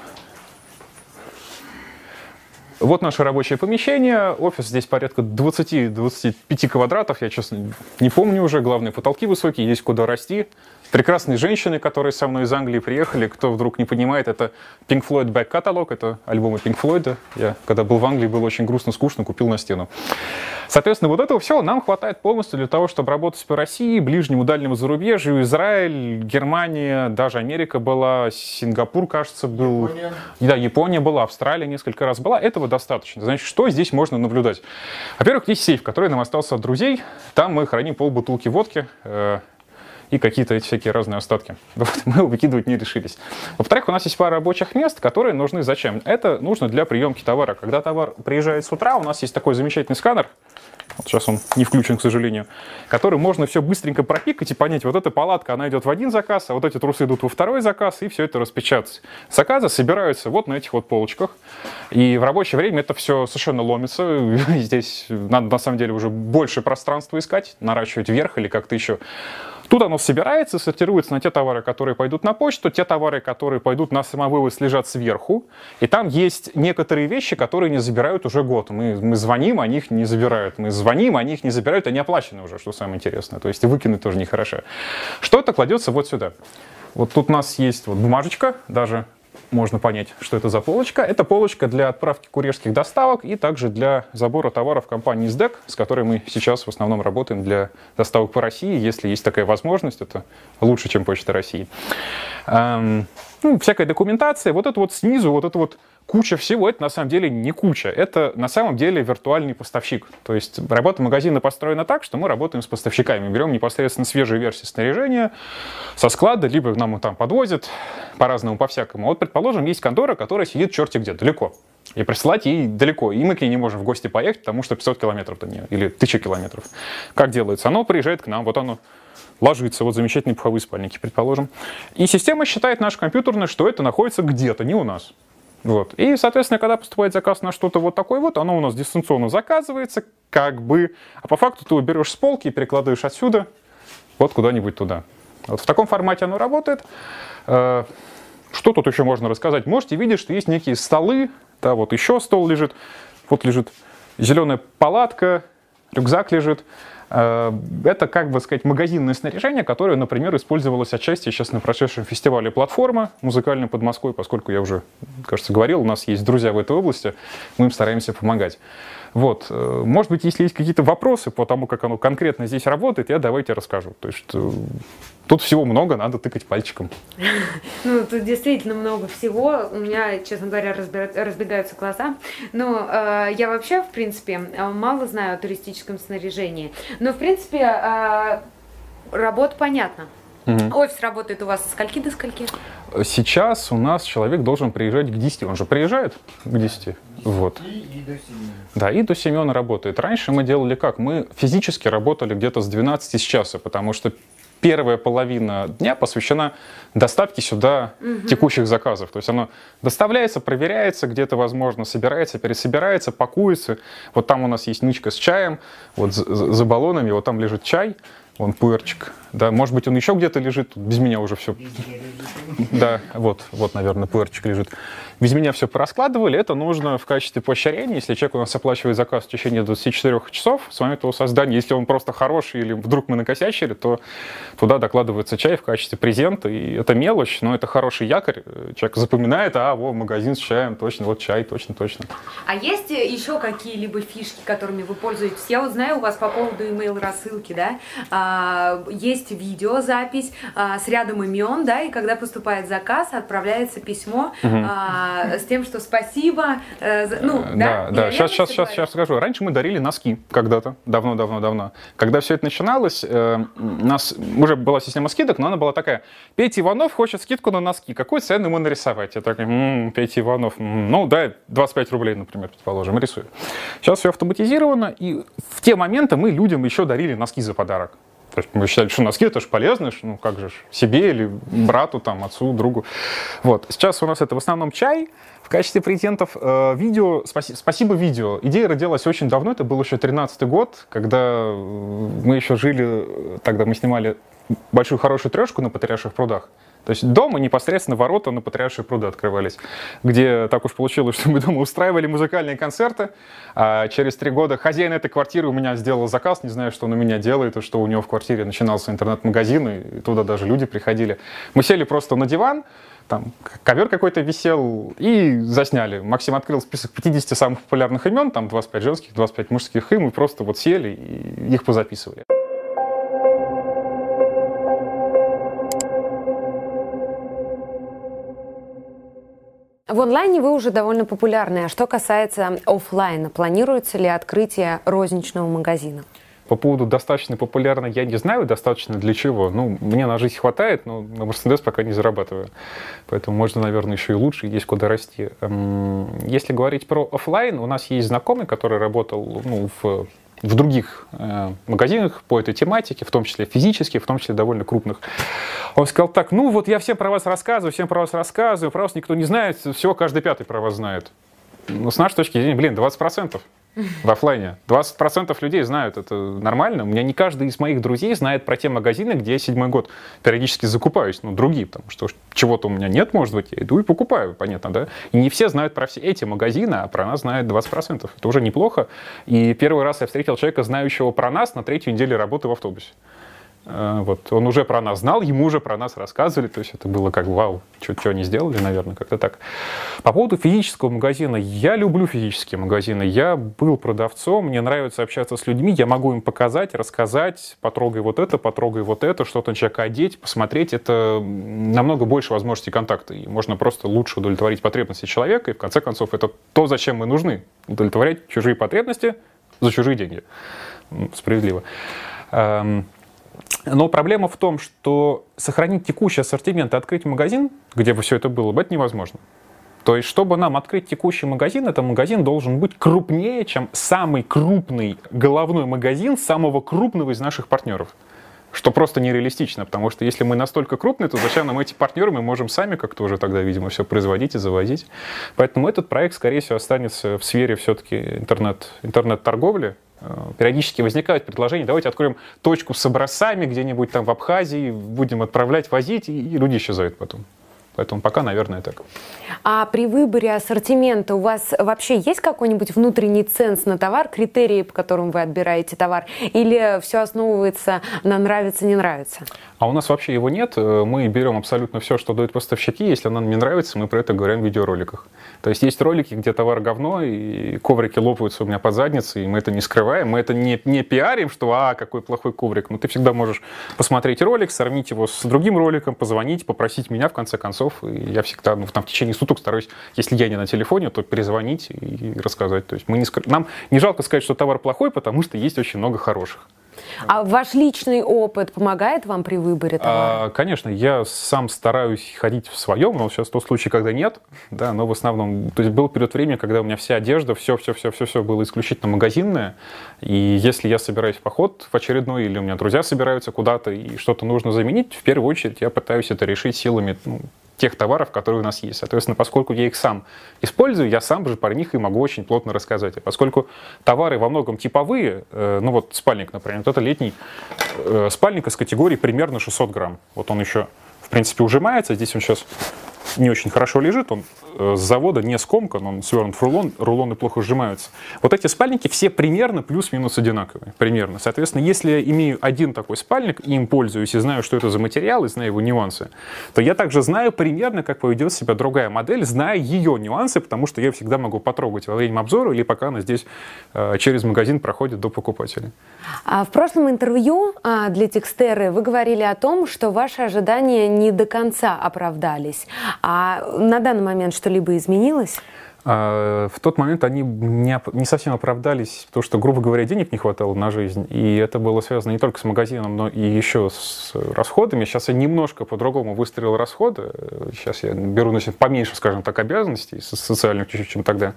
Вот наше рабочее помещение. Офис здесь порядка 20-25 квадратов. Я, честно, не помню уже. Главные потолки высокие, есть куда расти прекрасные женщины, которые со мной из Англии приехали. Кто вдруг не понимает, это Pink Floyd Back Catalog, это альбомы Pink Floyd. Я, когда был в Англии, было очень грустно, скучно, купил на стену. Соответственно, вот этого всего нам хватает полностью для того, чтобы работать по России, ближнему, дальнему зарубежью, Израиль, Германия, даже Америка была, Сингапур, кажется, был. Япония. Да, Япония была, Австралия несколько раз была. Этого достаточно. Значит, что здесь можно наблюдать? Во-первых, есть сейф, который нам остался от друзей. Там мы храним полбутылки водки. И какие-то эти всякие разные остатки. *laughs* Вот, мы выкидывать не решились. Во-вторых, у нас есть пара рабочих мест, которые нужны зачем? Это нужно для приемки товара. Когда товар приезжает с утра, у нас есть такой замечательный сканер, вот сейчас он не включен, к сожалению, который можно все быстренько пропикать и понять, вот эта палатка, она идет в один заказ, а вот эти трусы идут во второй заказ, и все это распечатать. Заказы собираются вот на этих вот полочках, и в рабочее время это все совершенно ломится. *laughs* Здесь надо на самом деле уже больше пространства искать, наращивать вверх или как-то еще. Тут оно собирается, сортируется на те товары, которые пойдут на почту, те товары, которые пойдут на самовывоз, лежат сверху. И там есть некоторые вещи, которые не забирают уже год. Мы, мы звоним, они их не забирают. Мы звоним, они их не забирают, они оплачены уже, что самое интересное. То есть выкинуть тоже нехорошо. Что это кладется вот сюда. Вот тут у нас есть вот бумажечка, даже можно понять, что это за полочка. Это полочка для отправки курьерских доставок и также для забора товаров компании SDEC, с которой мы сейчас в основном работаем для доставок по России. Если есть такая возможность, это лучше, чем Почта России. Эм, ну, всякая документация. Вот это вот снизу, вот это вот куча всего, это на самом деле не куча, это на самом деле виртуальный поставщик. То есть работа магазина построена так, что мы работаем с поставщиками, берем непосредственно свежие версии снаряжения со склада, либо нам там подвозят по-разному, по-всякому. Вот, предположим, есть контора, которая сидит черти где, далеко. И присылать ей далеко. И мы к ней не можем в гости поехать, потому что 500 километров до нее, или 1000 километров. Как делается? Оно приезжает к нам, вот оно ложится, вот замечательные пуховые спальники, предположим. И система считает наш компьютерный, что это находится где-то, не у нас. Вот. И, соответственно, когда поступает заказ на что-то вот такое вот, оно у нас дистанционно заказывается, как бы, а по факту ты его берешь с полки и перекладываешь отсюда вот куда-нибудь туда. Вот в таком формате оно работает. Э, что тут еще можно рассказать? Можете видеть, что есть некие столы, да, вот еще стол лежит, вот лежит зеленая палатка, рюкзак лежит. Э, это, как бы сказать, магазинное снаряжение, которое, например, использовалось отчасти сейчас на прошедшем фестивале «Платформа» музыкальном под Москвой, поскольку я уже, кажется, говорил, у нас есть друзья в этой области, мы им стараемся помогать. Вот. Э, может быть, если есть какие-то вопросы по тому, как оно конкретно здесь работает, я давайте расскажу. То есть э, тут всего много, надо тыкать пальчиком. *laughs* Ну, тут действительно много всего. У меня, честно говоря, разбегаются глаза. Но э, я вообще, в принципе, мало знаю о туристическом снаряжении. Но, в принципе, э, работа понятна. Угу. Офис работает у вас со скольки до скольки? сейчас у нас человек должен приезжать к 10. Он же приезжает к 10. Вот. И, и до 7. Да, и до 7 он работает. Раньше мы делали как? Мы физически работали где-то с 12 с часа, потому что первая половина дня посвящена доставке сюда угу. текущих заказов. То есть оно доставляется, проверяется, где-то, возможно, собирается, пересобирается, пакуется. Вот там у нас есть нычка с чаем, вот за, за баллонами, вот там лежит чай, вон пуэрчик. Да, может быть, он еще где-то лежит, без меня уже все. Да, вот, вот, наверное, пуэрчик лежит. Без меня все пораскладывали, это нужно в качестве поощрения, если человек у нас оплачивает заказ в течение 24 часов с момента его создания, если он просто хороший или вдруг мы накосячили, то туда докладывается чай в качестве презента, и это мелочь, но это хороший якорь, человек запоминает, а, вот магазин с чаем, точно, вот чай, точно, точно. А есть еще какие-либо фишки, которыми вы пользуетесь? Я вот знаю у вас по поводу email рассылки, да, а, есть видеозапись а, с рядом имен, да, и когда поступает заказ, отправляется письмо угу. а, с тем, что спасибо. Э, ну, да, да. да. Сейчас, сейчас, сейчас, сейчас скажу. Раньше мы дарили носки когда-то, давно-давно-давно. Когда все это начиналось, э, у нас уже была система скидок, но она была такая. Петя Иванов хочет скидку на носки. Какую цену ему нарисовать? Я такой, м-м, Петя Иванов, м-м, ну, да, 25 рублей, например, предположим, рисую. Сейчас все автоматизировано, и в те моменты мы людям еще дарили носки за подарок. То есть мы считали, что носки это же полезно, ну как же, себе или брату, там, отцу, другу. Вот. Сейчас у нас это в основном чай. В качестве презентов э, видео, спаси, спасибо видео. Идея родилась очень давно, это был еще 13 год, когда э, мы еще жили, э, тогда мы снимали большую хорошую трешку на Патриарших прудах. То есть дома непосредственно ворота на Патриаршие пруды открывались, где так уж получилось, *laughs* что мы дома устраивали музыкальные концерты. А через три года хозяин этой квартиры у меня сделал заказ, не знаю, что он у меня делает, и что у него в квартире начинался интернет-магазин, и туда даже люди приходили. Мы сели просто на диван, там ковер какой-то висел, и засняли. Максим открыл список 50 самых популярных имен, там 25 женских, 25 мужских, и мы просто вот сели и их позаписывали. В онлайне вы уже довольно популярны. А что касается офлайна, планируется ли открытие розничного магазина? По поводу достаточно популярно, я не знаю, достаточно для чего. Ну, мне на жизнь хватает, но на Мерседес пока не зарабатываю. Поэтому можно, наверное, еще и лучше, есть куда расти. Если говорить про офлайн, у нас есть знакомый, который работал ну, в в других э, магазинах по этой тематике, в том числе физических, в том числе довольно крупных. Он сказал так, ну вот я всем про вас рассказываю, всем про вас рассказываю, про вас никто не знает, всего каждый пятый про вас знает. Ну, с нашей точки зрения, блин, 20% в офлайне. 20% людей знают, это нормально. У меня не каждый из моих друзей знает про те магазины, где я седьмой год периодически закупаюсь, ну, другие, потому что чего-то у меня нет, может быть, я иду и покупаю, понятно, да? И не все знают про все эти магазины, а про нас знают 20%. Это уже неплохо. И первый раз я встретил человека, знающего про нас на третью неделю работы в автобусе. Э, вот. Он уже про нас знал, ему уже про нас рассказывали, то есть это было как вау, что они сделали, наверное, как-то так. По поводу физического магазина, я люблю физические магазины, я был продавцом, мне нравится общаться с людьми, я могу им показать, рассказать, потрогай вот это, потрогай вот это, что-то на человека одеть, посмотреть, это намного больше возможностей контакта, и можно просто лучше удовлетворить потребности человека, и в конце концов это то, зачем мы нужны, удовлетворять чужие потребности за чужие деньги. Справедливо. Но проблема в том, что сохранить текущий ассортимент и открыть магазин, где бы все это было, это невозможно. То есть, чтобы нам открыть текущий магазин, этот магазин должен быть крупнее, чем самый крупный головной магазин самого крупного из наших партнеров. Что просто нереалистично, потому что если мы настолько крупные, то зачем нам эти партнеры, мы можем сами как-то уже тогда, видимо, все производить и завозить. Поэтому этот проект, скорее всего, останется в сфере все-таки интернет, интернет-торговли, периодически возникают предложения, давайте откроем точку с образцами где-нибудь там в Абхазии, будем отправлять, возить, и люди исчезают потом. Поэтому пока, наверное, так. А при выборе ассортимента у вас вообще есть какой-нибудь внутренний ценз на товар, критерии, по которым вы отбираете товар? Или все основывается на нравится, не нравится? А у нас вообще его нет. Э, мы берем абсолютно все, что дают поставщики. Если нам не нравится, мы про это говорим в видеороликах. То есть есть ролики, где товар говно, и коврики лопаются у меня под задницей, и мы это не скрываем. Мы это не, не пиарим, что «а, какой плохой коврик». Но ты всегда можешь посмотреть ролик, сравнить его с другим роликом, позвонить, попросить меня, в конце концов. И я всегда ну, там, в течение суток стараюсь, если я не на телефоне, то перезвонить и рассказать. То есть мы не скры... Нам не жалко сказать, что товар плохой, потому что есть очень много хороших. А ваш личный опыт помогает вам при выборе товара? А, конечно, я сам стараюсь ходить в своем, но сейчас тот случай, когда нет, да, но в основном, то есть был период времени, когда у меня вся одежда, все, все, все, все, все было исключительно магазинное, и если я собираюсь в поход в очередной, или у меня друзья собираются куда-то, и что-то нужно заменить, в первую очередь я пытаюсь это решить силами ну, тех товаров, которые у нас есть. Соответственно, поскольку я их сам использую, я сам же про них и могу очень плотно рассказать. А поскольку товары во многом типовые, э, ну вот спальник, например, вот это летний э, спальник из категории примерно 600 грамм. Вот он еще, в принципе, ужимается. Здесь он сейчас не очень хорошо лежит, он э, с завода не скомкан, он свернут в рулон, рулоны плохо сжимаются. Вот эти спальники все примерно плюс-минус одинаковые, примерно. Соответственно, если я имею один такой спальник, и им пользуюсь, и знаю, что это за материал, и знаю его нюансы, то я также знаю примерно, как поведет себя другая модель, зная ее нюансы, потому что я всегда могу потрогать во время обзора или пока она здесь э, через магазин проходит до покупателя. А в прошлом интервью а, для Текстеры вы говорили о том, что ваши ожидания не до конца оправдались. А на данный момент что-либо изменилось? А, в тот момент они не, не совсем оправдались, потому что, грубо говоря, денег не хватало на жизнь. И это было связано не только с магазином, но и еще с расходами. Сейчас я немножко по-другому выстроил расходы. Сейчас я беру на себя поменьше, скажем так, обязанностей социальных чуть-чуть, чем тогда.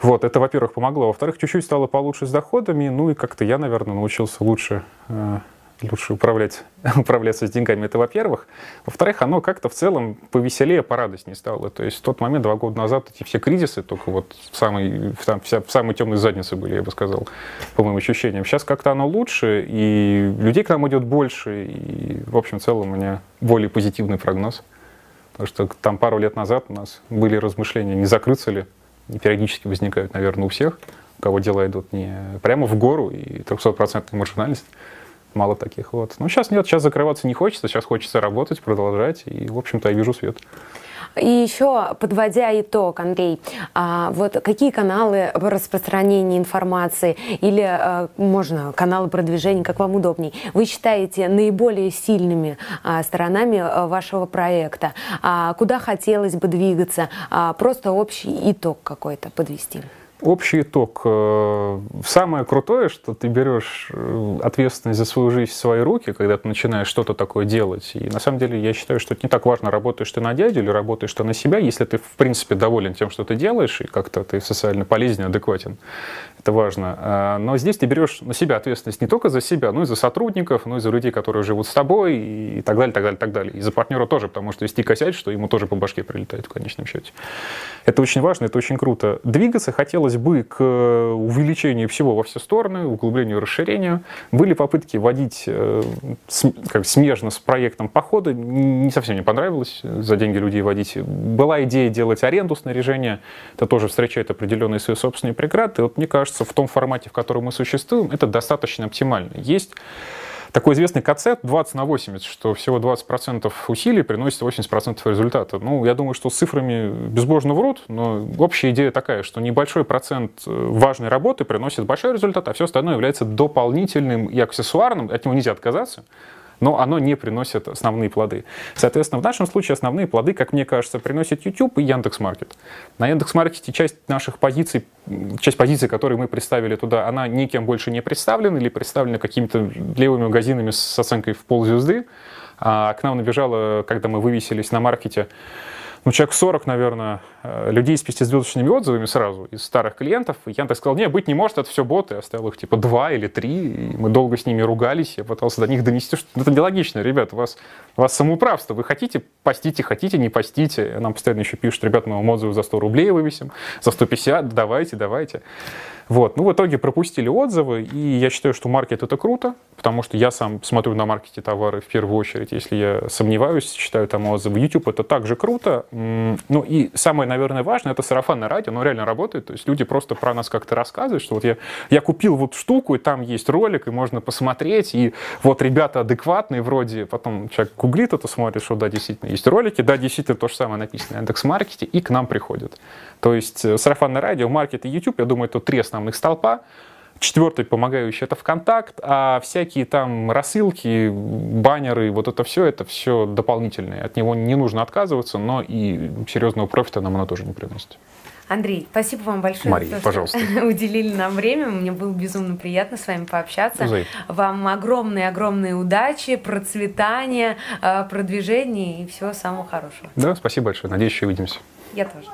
Вот, это, во-первых, помогло. Во-вторых, чуть-чуть стало получше с доходами. Ну и как-то я, наверное, научился лучше э, лучше управлять, *laughs* управляться с деньгами, это во-первых. Во-вторых, оно как-то в целом повеселее, порадостнее стало. То есть в тот момент, два года назад, эти все кризисы только вот в самой, в, там, вся, в самой темной заднице были, я бы сказал, по моим ощущениям. Сейчас как-то оно лучше, и людей к нам идет больше, и в общем в целом у меня более позитивный прогноз. Потому что там пару лет назад у нас были размышления, не закрыться ли, и периодически возникают, наверное, у всех, у кого дела идут не прямо в гору и 300% маржинальность мало таких. Вот. Но сейчас нет, сейчас закрываться не хочется, сейчас хочется работать, продолжать, и, в общем-то, я вижу свет. И еще, подводя итог, Андрей, а, вот какие каналы распространения информации или, а, можно, каналы продвижения, как вам удобней, вы считаете наиболее сильными а, сторонами вашего проекта? Куда хотелось бы двигаться? Просто общий итог какой-то подвести. Общий итог. Э, самое крутое, что ты берешь э, ответственность за свою жизнь в свои руки, когда ты начинаешь что-то такое делать. И на самом деле я считаю, что это не так важно, работаешь ты на дядю или работаешь ты на себя, если ты, в принципе, доволен тем, что ты делаешь, и как-то ты социально полезен, адекватен. Это важно. А, но здесь ты берешь на себя ответственность не только за себя, но и за сотрудников, но и за людей, которые живут с тобой, и так далее, так далее, так далее. И за партнера тоже, потому что если ты что ему тоже по башке прилетает в конечном счете. Это очень важно, это очень круто. Двигаться хотелось бы к увеличению всего во все стороны, углублению, расширению. Были попытки вводить э, как, смежно с проектом похода, не совсем не понравилось за деньги людей водить. Была идея делать аренду снаряжения, это тоже встречает определенные свои собственные преграды. Вот мне кажется, кажется, в том формате, в котором мы существуем, это достаточно оптимально. Есть такой известный концепт 20 на 80, что всего 20% усилий приносит 80% результата. Ну, я думаю, что с цифрами безбожно врут, но общая идея такая, что небольшой процент э, важной работы приносит большой результат, а все остальное является дополнительным и аксессуарным, от него нельзя отказаться но оно не приносит основные плоды. Соответственно, в нашем случае основные плоды, как мне кажется, приносит YouTube и Яндекс.Маркет. На Яндекс.Маркете часть наших позиций, часть позиций, которые мы представили туда, она никем больше не представлена или представлена какими-то левыми магазинами с оценкой в ползвезды. А к нам набежало, когда мы вывесились на маркете, ну, человек 40, наверное, э, людей с пятизвездочными отзывами сразу из старых клиентов. И Яндекс сказал, не, быть не может, это все боты. Я оставил их типа два или три, и мы долго с ними ругались. Я пытался до них донести, что это нелогично, ребят, у вас, у вас самоуправство. Вы хотите, постите, хотите, не постите. Нам постоянно еще пишут, ребят, мы вам отзывы за 100 рублей вывесим, за 150, давайте, давайте. Вот. Ну, в итоге пропустили отзывы, и я считаю, что маркет это круто, потому что я сам смотрю на маркете товары в первую очередь, если я сомневаюсь, читаю там отзывы. YouTube это также круто. Ну и самое, наверное, важное, это сарафанное радио, оно реально работает, то есть люди просто про нас как-то рассказывают, что вот я, я купил вот штуку, и там есть ролик, и можно посмотреть, и вот ребята адекватные вроде, потом человек гуглит это, смотрит, что да, действительно есть ролики, да, действительно то же самое написано в Яндекс.Маркете, и к нам приходят. То есть э, сарафанное радио, маркет и YouTube, я думаю, это три основных столпа. Четвертый помогающий это ВКонтакт, а всякие там рассылки, баннеры, вот это все, это все дополнительное. От него не нужно отказываться, но и серьезного профита нам оно тоже не приносит. Андрей, спасибо вам большое, Мария, что пожалуйста. *laughs* уделили нам время. Мне было безумно приятно с вами пообщаться. Взаимно. Вам огромные-огромные удачи, процветания, э, продвижения и всего самого хорошего. Да, спасибо большое. Надеюсь, еще увидимся. Я тоже.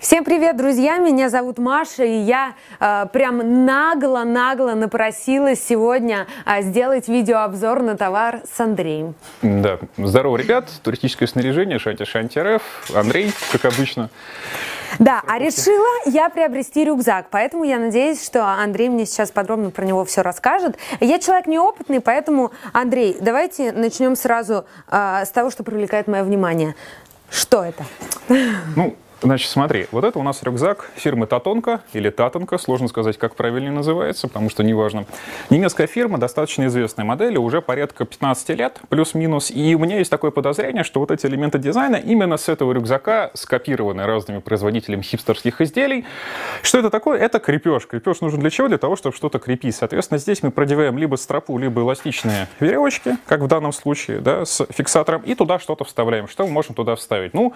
Всем привет, друзья! Меня зовут Маша, и я э, прям нагло-нагло напросилась сегодня э, сделать видеообзор на товар с Андреем. Да, здорово, ребят! Туристическое снаряжение, Шанти Шанти РФ, Андрей, как обычно. Да, а решила я приобрести рюкзак, поэтому я надеюсь, что Андрей мне сейчас подробно про него все расскажет. Я человек неопытный, поэтому, Андрей, давайте начнем сразу э, с того, что привлекает мое внимание. Что это? Ну, Значит, смотри, вот это у нас рюкзак фирмы Татонка или Татонка, сложно сказать, как правильно называется, потому что неважно. Немецкая фирма, достаточно известная модель, уже порядка 15 лет, плюс-минус. И у меня есть такое подозрение, что вот эти элементы дизайна именно с этого рюкзака скопированы разными производителями хипстерских изделий. Что это такое? Это крепеж. Крепеж нужен для чего? Для того, чтобы что-то крепить. Соответственно, здесь мы продеваем либо стропу, либо эластичные веревочки, как в данном случае, да, с фиксатором, и туда что-то вставляем. Что мы можем туда вставить? Ну,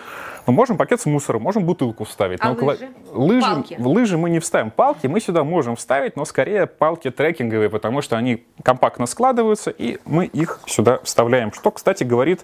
мы можем пакет с мусором, можем бутылку вставить. А но лыжи? Лыжи, палки. лыжи мы не вставим. Палки мы сюда можем вставить, но скорее палки трекинговые, потому что они компактно складываются, и мы их сюда вставляем. Что, кстати, говорит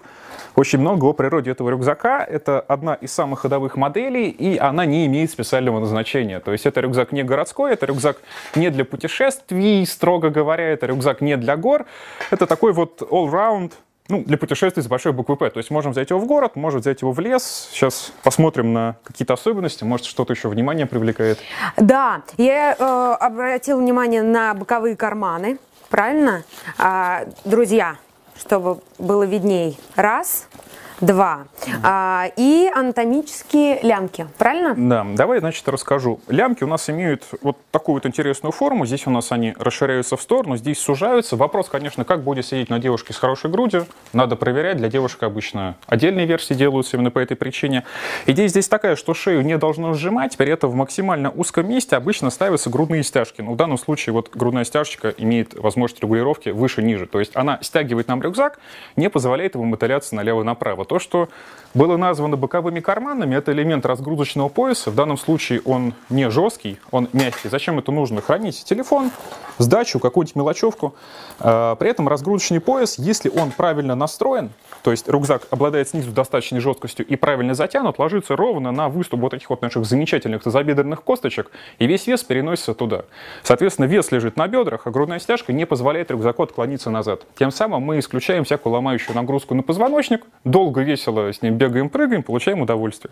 очень много о природе этого рюкзака. Это одна из самых ходовых моделей, и она не имеет специального назначения. То есть это рюкзак не городской, это рюкзак не для путешествий, строго говоря, это рюкзак не для гор. Это такой вот all-round ну, для путешествий с большой буквы «П». То есть можем взять его в город, можем взять его в лес. Сейчас посмотрим на какие-то особенности. Может, что-то еще внимание привлекает. Да, я э, обратил внимание на боковые карманы. Правильно? А, друзья, чтобы было видней. Раз – Два. А, и анатомические лямки, правильно? Да, давай, значит, расскажу. Лямки у нас имеют вот такую вот интересную форму. Здесь у нас они расширяются в сторону, здесь сужаются. Вопрос, конечно, как будет сидеть на девушке с хорошей грудью. Надо проверять. Для девушек обычно отдельные версии делаются именно по этой причине. Идея здесь такая, что шею не должно сжимать, при этом в максимально узком месте обычно ставятся грудные стяжки. Но в данном случае вот грудная стяжечка имеет возможность регулировки выше-ниже. То есть она стягивает нам рюкзак, не позволяет ему мотыляться налево-направо. То, что было названо боковыми карманами, это элемент разгрузочного пояса. В данном случае он не жесткий, он мягкий. Зачем это нужно? Хранить телефон, сдачу, какую-нибудь мелочевку. А, при этом разгрузочный пояс, если он правильно настроен, то есть рюкзак обладает снизу достаточной жесткостью и правильно затянут, ложится ровно на выступ вот этих вот наших замечательных тазобедренных косточек, и весь вес переносится туда. Соответственно, вес лежит на бедрах, а грудная стяжка не позволяет рюкзаку отклониться назад. Тем самым мы исключаем всякую ломающую нагрузку на позвоночник, долго, весело с ним бегаем, прыгаем, получаем удовольствие.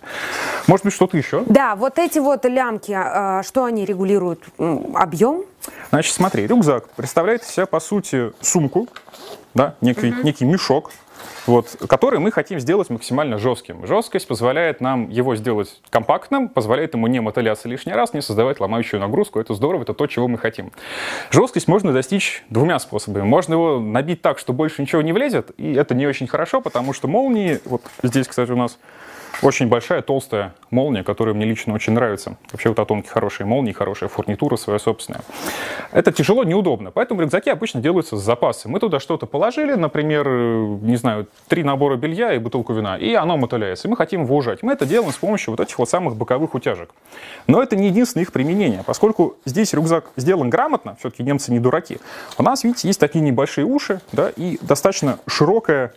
Может быть, что-то еще? Да, вот эти вот лямки, а, что они регулируют? Объем? Значит, смотри, рюкзак представляет из себя, по сути, сумку, да, некий, угу. некий мешок, вот, который мы хотим сделать максимально жестким. Жесткость позволяет нам его сделать компактным, позволяет ему не мотыляться лишний раз, не создавать ломающую нагрузку. Это здорово, это то, чего мы хотим. Жесткость можно достичь двумя способами. Можно его набить так, что больше ничего не влезет, и это не очень хорошо, потому что молнии, вот здесь, кстати, у нас очень большая, толстая молния, которая мне лично очень нравится. Вообще вот атомки хорошие молнии, хорошая фурнитура своя собственная. Это тяжело, неудобно. Поэтому рюкзаки обычно делаются с запасом. Мы туда что-то положили, например, не знаю, три набора белья и бутылку вина, и оно мотыляется. И мы хотим его ужать. Мы это делаем с помощью вот этих вот самых боковых утяжек. Но это не единственное их применение. Поскольку здесь рюкзак сделан грамотно, все-таки немцы не дураки, у нас, видите, есть такие небольшие уши, да, и достаточно широкая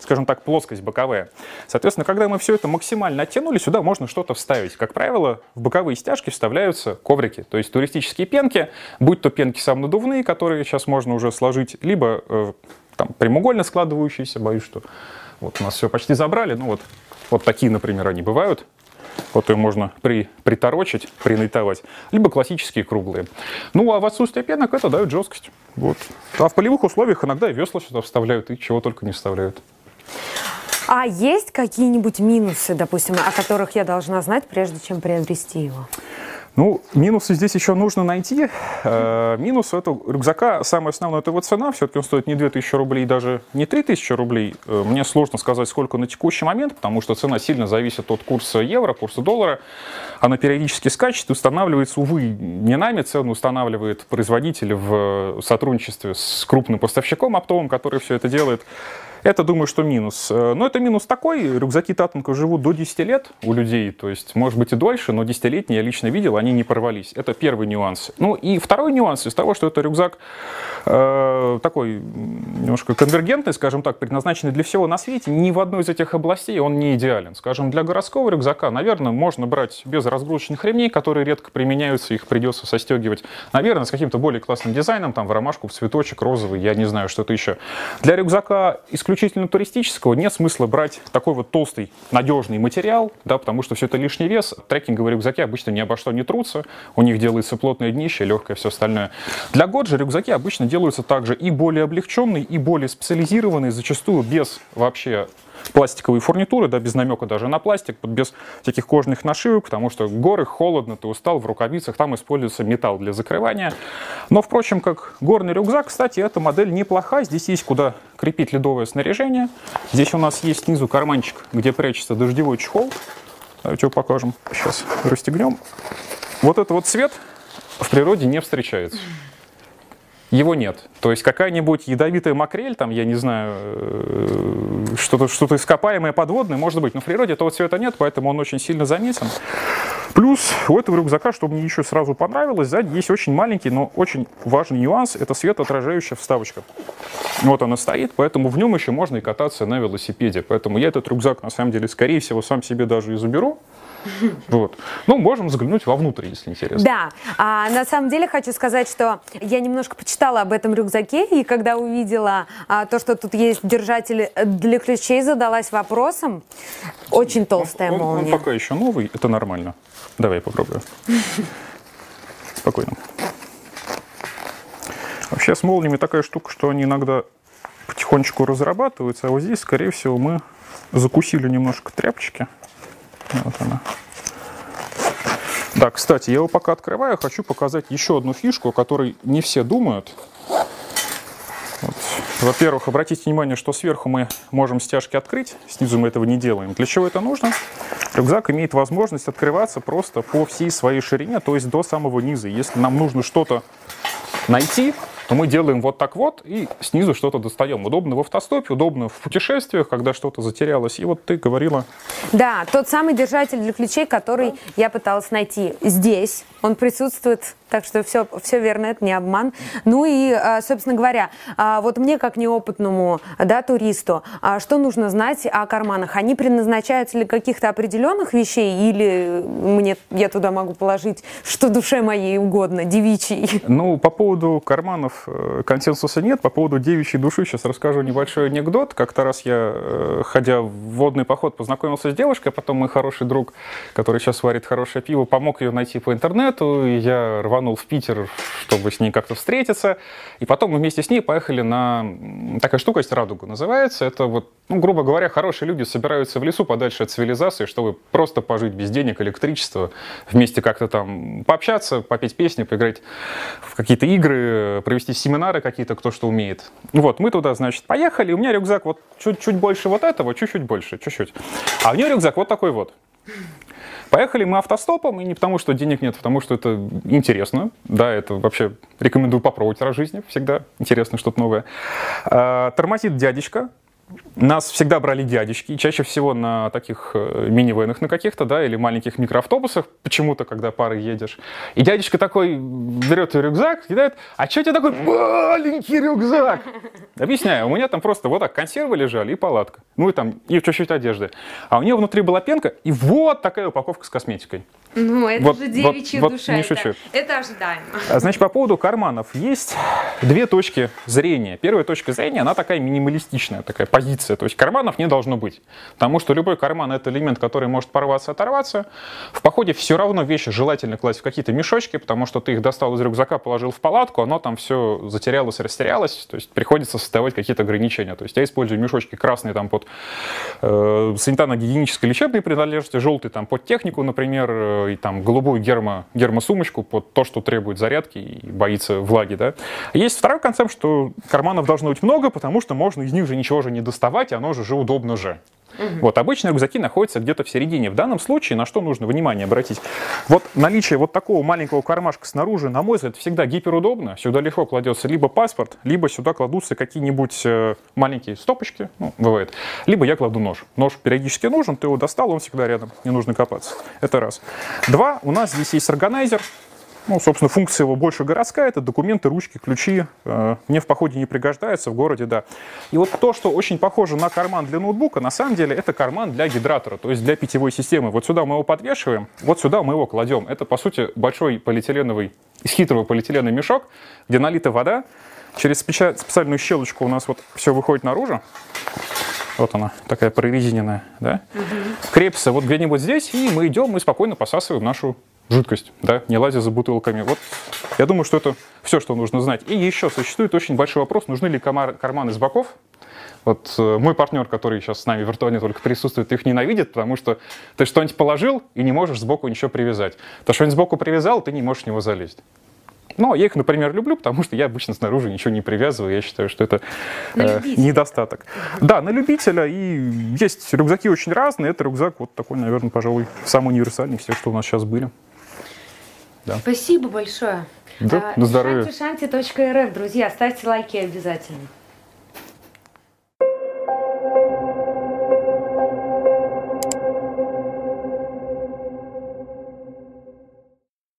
скажем так, плоскость боковая. Соответственно, когда мы все это максимально оттянули, сюда можно что-то вставить. Как правило, в боковые стяжки вставляются коврики, то есть туристические пенки, будь то пенки самонадувные, которые сейчас можно уже сложить, либо э, там, прямоугольно складывающиеся, боюсь, что вот у нас все почти забрали, ну вот, вот такие, например, они бывают, вот ее можно при, приторочить, принайтовать, либо классические круглые. Ну, а в отсутствие пенок это дает жесткость. Вот. А в полевых условиях иногда весла сюда вставляют и чего только не вставляют. А есть какие-нибудь минусы, допустим, о которых я должна знать, прежде чем приобрести его? Ну, минусы здесь еще нужно найти. Э, минус этого рюкзака, самое основное, это его цена. Все-таки он стоит не 2000 рублей, даже не 3000 рублей. Э, мне сложно сказать, сколько на текущий момент, потому что цена сильно зависит от курса евро, курса доллара. Она периодически скачет и устанавливается, увы, не нами, цену устанавливает производитель в сотрудничестве с крупным поставщиком оптовым, который все это делает. Это, думаю, что минус. Э, но это минус такой. Рюкзаки Татанка живут до 10 лет у людей. То есть, может быть, и дольше, но 10-летние я лично видел, они не порвались. Это первый нюанс. Ну и второй нюанс из того, что это рюкзак э, такой немножко конвергентный, скажем так, предназначенный для всего на свете. Ни в одной из этих областей он не идеален. Скажем, для городского рюкзака, наверное, можно брать без разгрузочных ремней, которые редко применяются, их придется состегивать. Наверное, с каким-то более классным дизайном, там в ромашку, в цветочек, розовый, я не знаю, что-то еще. Для рюкзака исключительно туристического нет смысла брать такой вот толстый, надежный материал, да, потому что все это лишний вес. Трекинговые рюкзаки обычно ни обо что не трутся, у них делается плотное днище, легкое все остальное. Для Годжи рюкзаки обычно делаются также и более облегченные, и более специализированные, зачастую без вообще пластиковые фурнитуры, да, без намека даже на пластик, без всяких кожных нашивок, потому что горы, холодно, ты устал, в рукавицах там используется металл для закрывания. Но, впрочем, как горный рюкзак, кстати, эта модель неплоха. Здесь есть куда крепить ледовое снаряжение. Здесь у нас есть снизу карманчик, где прячется дождевой чехол. Давайте его покажем. Сейчас расстегнем. Вот это вот цвет в природе не встречается его нет. То есть какая-нибудь ядовитая макрель, там, я не знаю, э, что-то что ископаемое подводное, может быть, но в природе этого цвета нет, поэтому он очень сильно заметен. Плюс у этого рюкзака, чтобы мне еще сразу понравилось, сзади есть очень маленький, но очень важный нюанс, это светоотражающая вставочка. Вот она стоит, поэтому в нем еще можно и кататься на велосипеде. Поэтому я этот рюкзак, на самом деле, скорее всего, сам себе даже и заберу. *laughs* Вот. Ну, можем заглянуть вовнутрь, если интересно. Да, а, на самом деле хочу сказать, что я немножко почитала об этом рюкзаке, и когда увидела а, то, что тут есть держатель для ключей, задалась вопросом. Очень толстая он, молния. Он, он пока еще новый, это нормально. Давай я попробую. *laughs* Спокойно. Вообще с молниями такая штука, что они иногда потихонечку разрабатываются, а вот здесь, скорее всего, мы закусили немножко тряпочки. Вот она. Да, кстати, я его пока открываю, хочу показать еще одну фишку, о которой не все думают. Во-первых, обратите внимание, что сверху мы можем стяжки открыть, снизу мы этого не делаем. Для чего это нужно? Рюкзак имеет возможность открываться просто по всей своей ширине, то есть до самого низа. Если нам нужно что-то найти, то мы делаем вот так вот и снизу что-то достаем. Удобно в автостопе, удобно в путешествиях, когда что-то затерялось. И вот ты говорила... Да, тот самый держатель для ключей, который я пыталась найти здесь. Он присутствует так что все, все верно, это не обман. Ну и, а, собственно говоря, а, вот мне как неопытному да, туристу, а, что нужно знать о карманах? Они предназначаются для каких-то определенных вещей или мне, я туда могу положить, что душе моей угодно, девичий? Ну, по поводу карманов э, консенсуса нет. По поводу девичьей души сейчас расскажу небольшой анекдот. Как-то раз я, э, ходя в водный поход, познакомился с девушкой, потом мой хороший друг, который сейчас варит хорошее пиво, помог ее найти по интернету, и я рванул рванул в Питер, чтобы с ней как-то встретиться. И потом мы вместе с ней поехали на... Такая штука есть «Радуга» называется. Это вот, ну, грубо говоря, хорошие люди собираются в лесу подальше от цивилизации, чтобы просто пожить без денег, электричества, вместе как-то там пообщаться, попеть песни, поиграть в какие-то игры, провести семинары какие-то, кто что умеет. Вот, мы туда, значит, поехали. У меня рюкзак вот чуть-чуть больше вот этого, чуть-чуть больше, чуть-чуть. А у нее рюкзак вот такой вот. Поехали мы автостопом, и не потому, что денег нет, а потому что это интересно. Да, это вообще рекомендую попробовать раз в жизни, всегда интересно что-то новое. А, тормозит дядечка, нас всегда брали дядечки, чаще всего на таких э, минивенах на каких-то, да, или маленьких микроавтобусах, почему-то, когда парой едешь. И дядечка такой берет рюкзак, кидает, а что у тебя такой маленький рюкзак? Объясняю, у меня там просто вот так консервы лежали и палатка, ну и там, и чуть-чуть одежды. А у нее внутри была пенка, и вот такая упаковка с косметикой. Ну, это вот, же девичья вот, душа. Вот не шучу. Это, это ожидаемо. А, значит, по поводу карманов. Есть две точки зрения. Первая точка зрения, она такая минималистичная, такая позиция. То есть карманов не должно быть. Потому что любой карман — это элемент, который может порваться, оторваться. В походе все равно вещи желательно класть в какие-то мешочки, потому что ты их достал из рюкзака, положил в палатку, оно там все затерялось, растерялось. То есть приходится создавать какие-то ограничения. То есть я использую мешочки красные там под э, санитарно-гигиенической лечебной принадлежности, желтый там под технику, например, еще и там голубую гермо, гермосумочку под то, что требует зарядки и боится влаги, да. Есть второй концепт, что карманов должно быть много, потому что можно из них же ничего же не доставать, оно же, же удобно же. Вот, обычно рюкзаки находятся где-то в середине. В данном случае на что нужно внимание обратить? Вот наличие вот такого маленького кармашка снаружи, на мой взгляд, всегда гиперудобно. Сюда легко кладется либо паспорт, либо сюда кладутся какие-нибудь э, маленькие стопочки, ну, бывает. Либо я кладу нож. Нож периодически нужен, ты его достал, он всегда рядом, не нужно копаться. Это раз. Два, у нас здесь есть органайзер. Ну, собственно, функция его больше городская, это документы, ручки, ключи. Э, мне в походе не пригождается, в городе, да. И вот то, что очень похоже на карман для ноутбука, на самом деле это карман для гидратора, то есть для питьевой системы. Вот сюда мы его подвешиваем, вот сюда мы его кладем. Это, по сути, большой полиэтиленовый, из хитрого полиэтиленовый мешок, где налита вода. Через специальную щелочку у нас вот все выходит наружу. Вот она, такая прорезиненная, да? Угу. Крепится вот где-нибудь здесь, и мы идем и спокойно посасываем нашу жидкость, да, не лазя за бутылками. Вот я думаю, что это все, что нужно знать. И еще существует очень большой вопрос, нужны ли карманы с боков. Вот э, мой партнер, который сейчас с нами виртуально только присутствует, их ненавидит, потому что ты что-нибудь положил и не можешь сбоку ничего привязать. То, что-нибудь сбоку привязал, ты не можешь в него залезть. Но я их, например, люблю, потому что я обычно снаружи ничего не привязываю. Я считаю, что это э, недостаток. Да, на любителя. И есть рюкзаки очень разные. Это рюкзак вот такой, наверное, пожалуй, самый универсальный, все, что у нас сейчас были. Да. Спасибо большое. Да, а, на здоровье. Шанти.рф, друзья, ставьте лайки обязательно.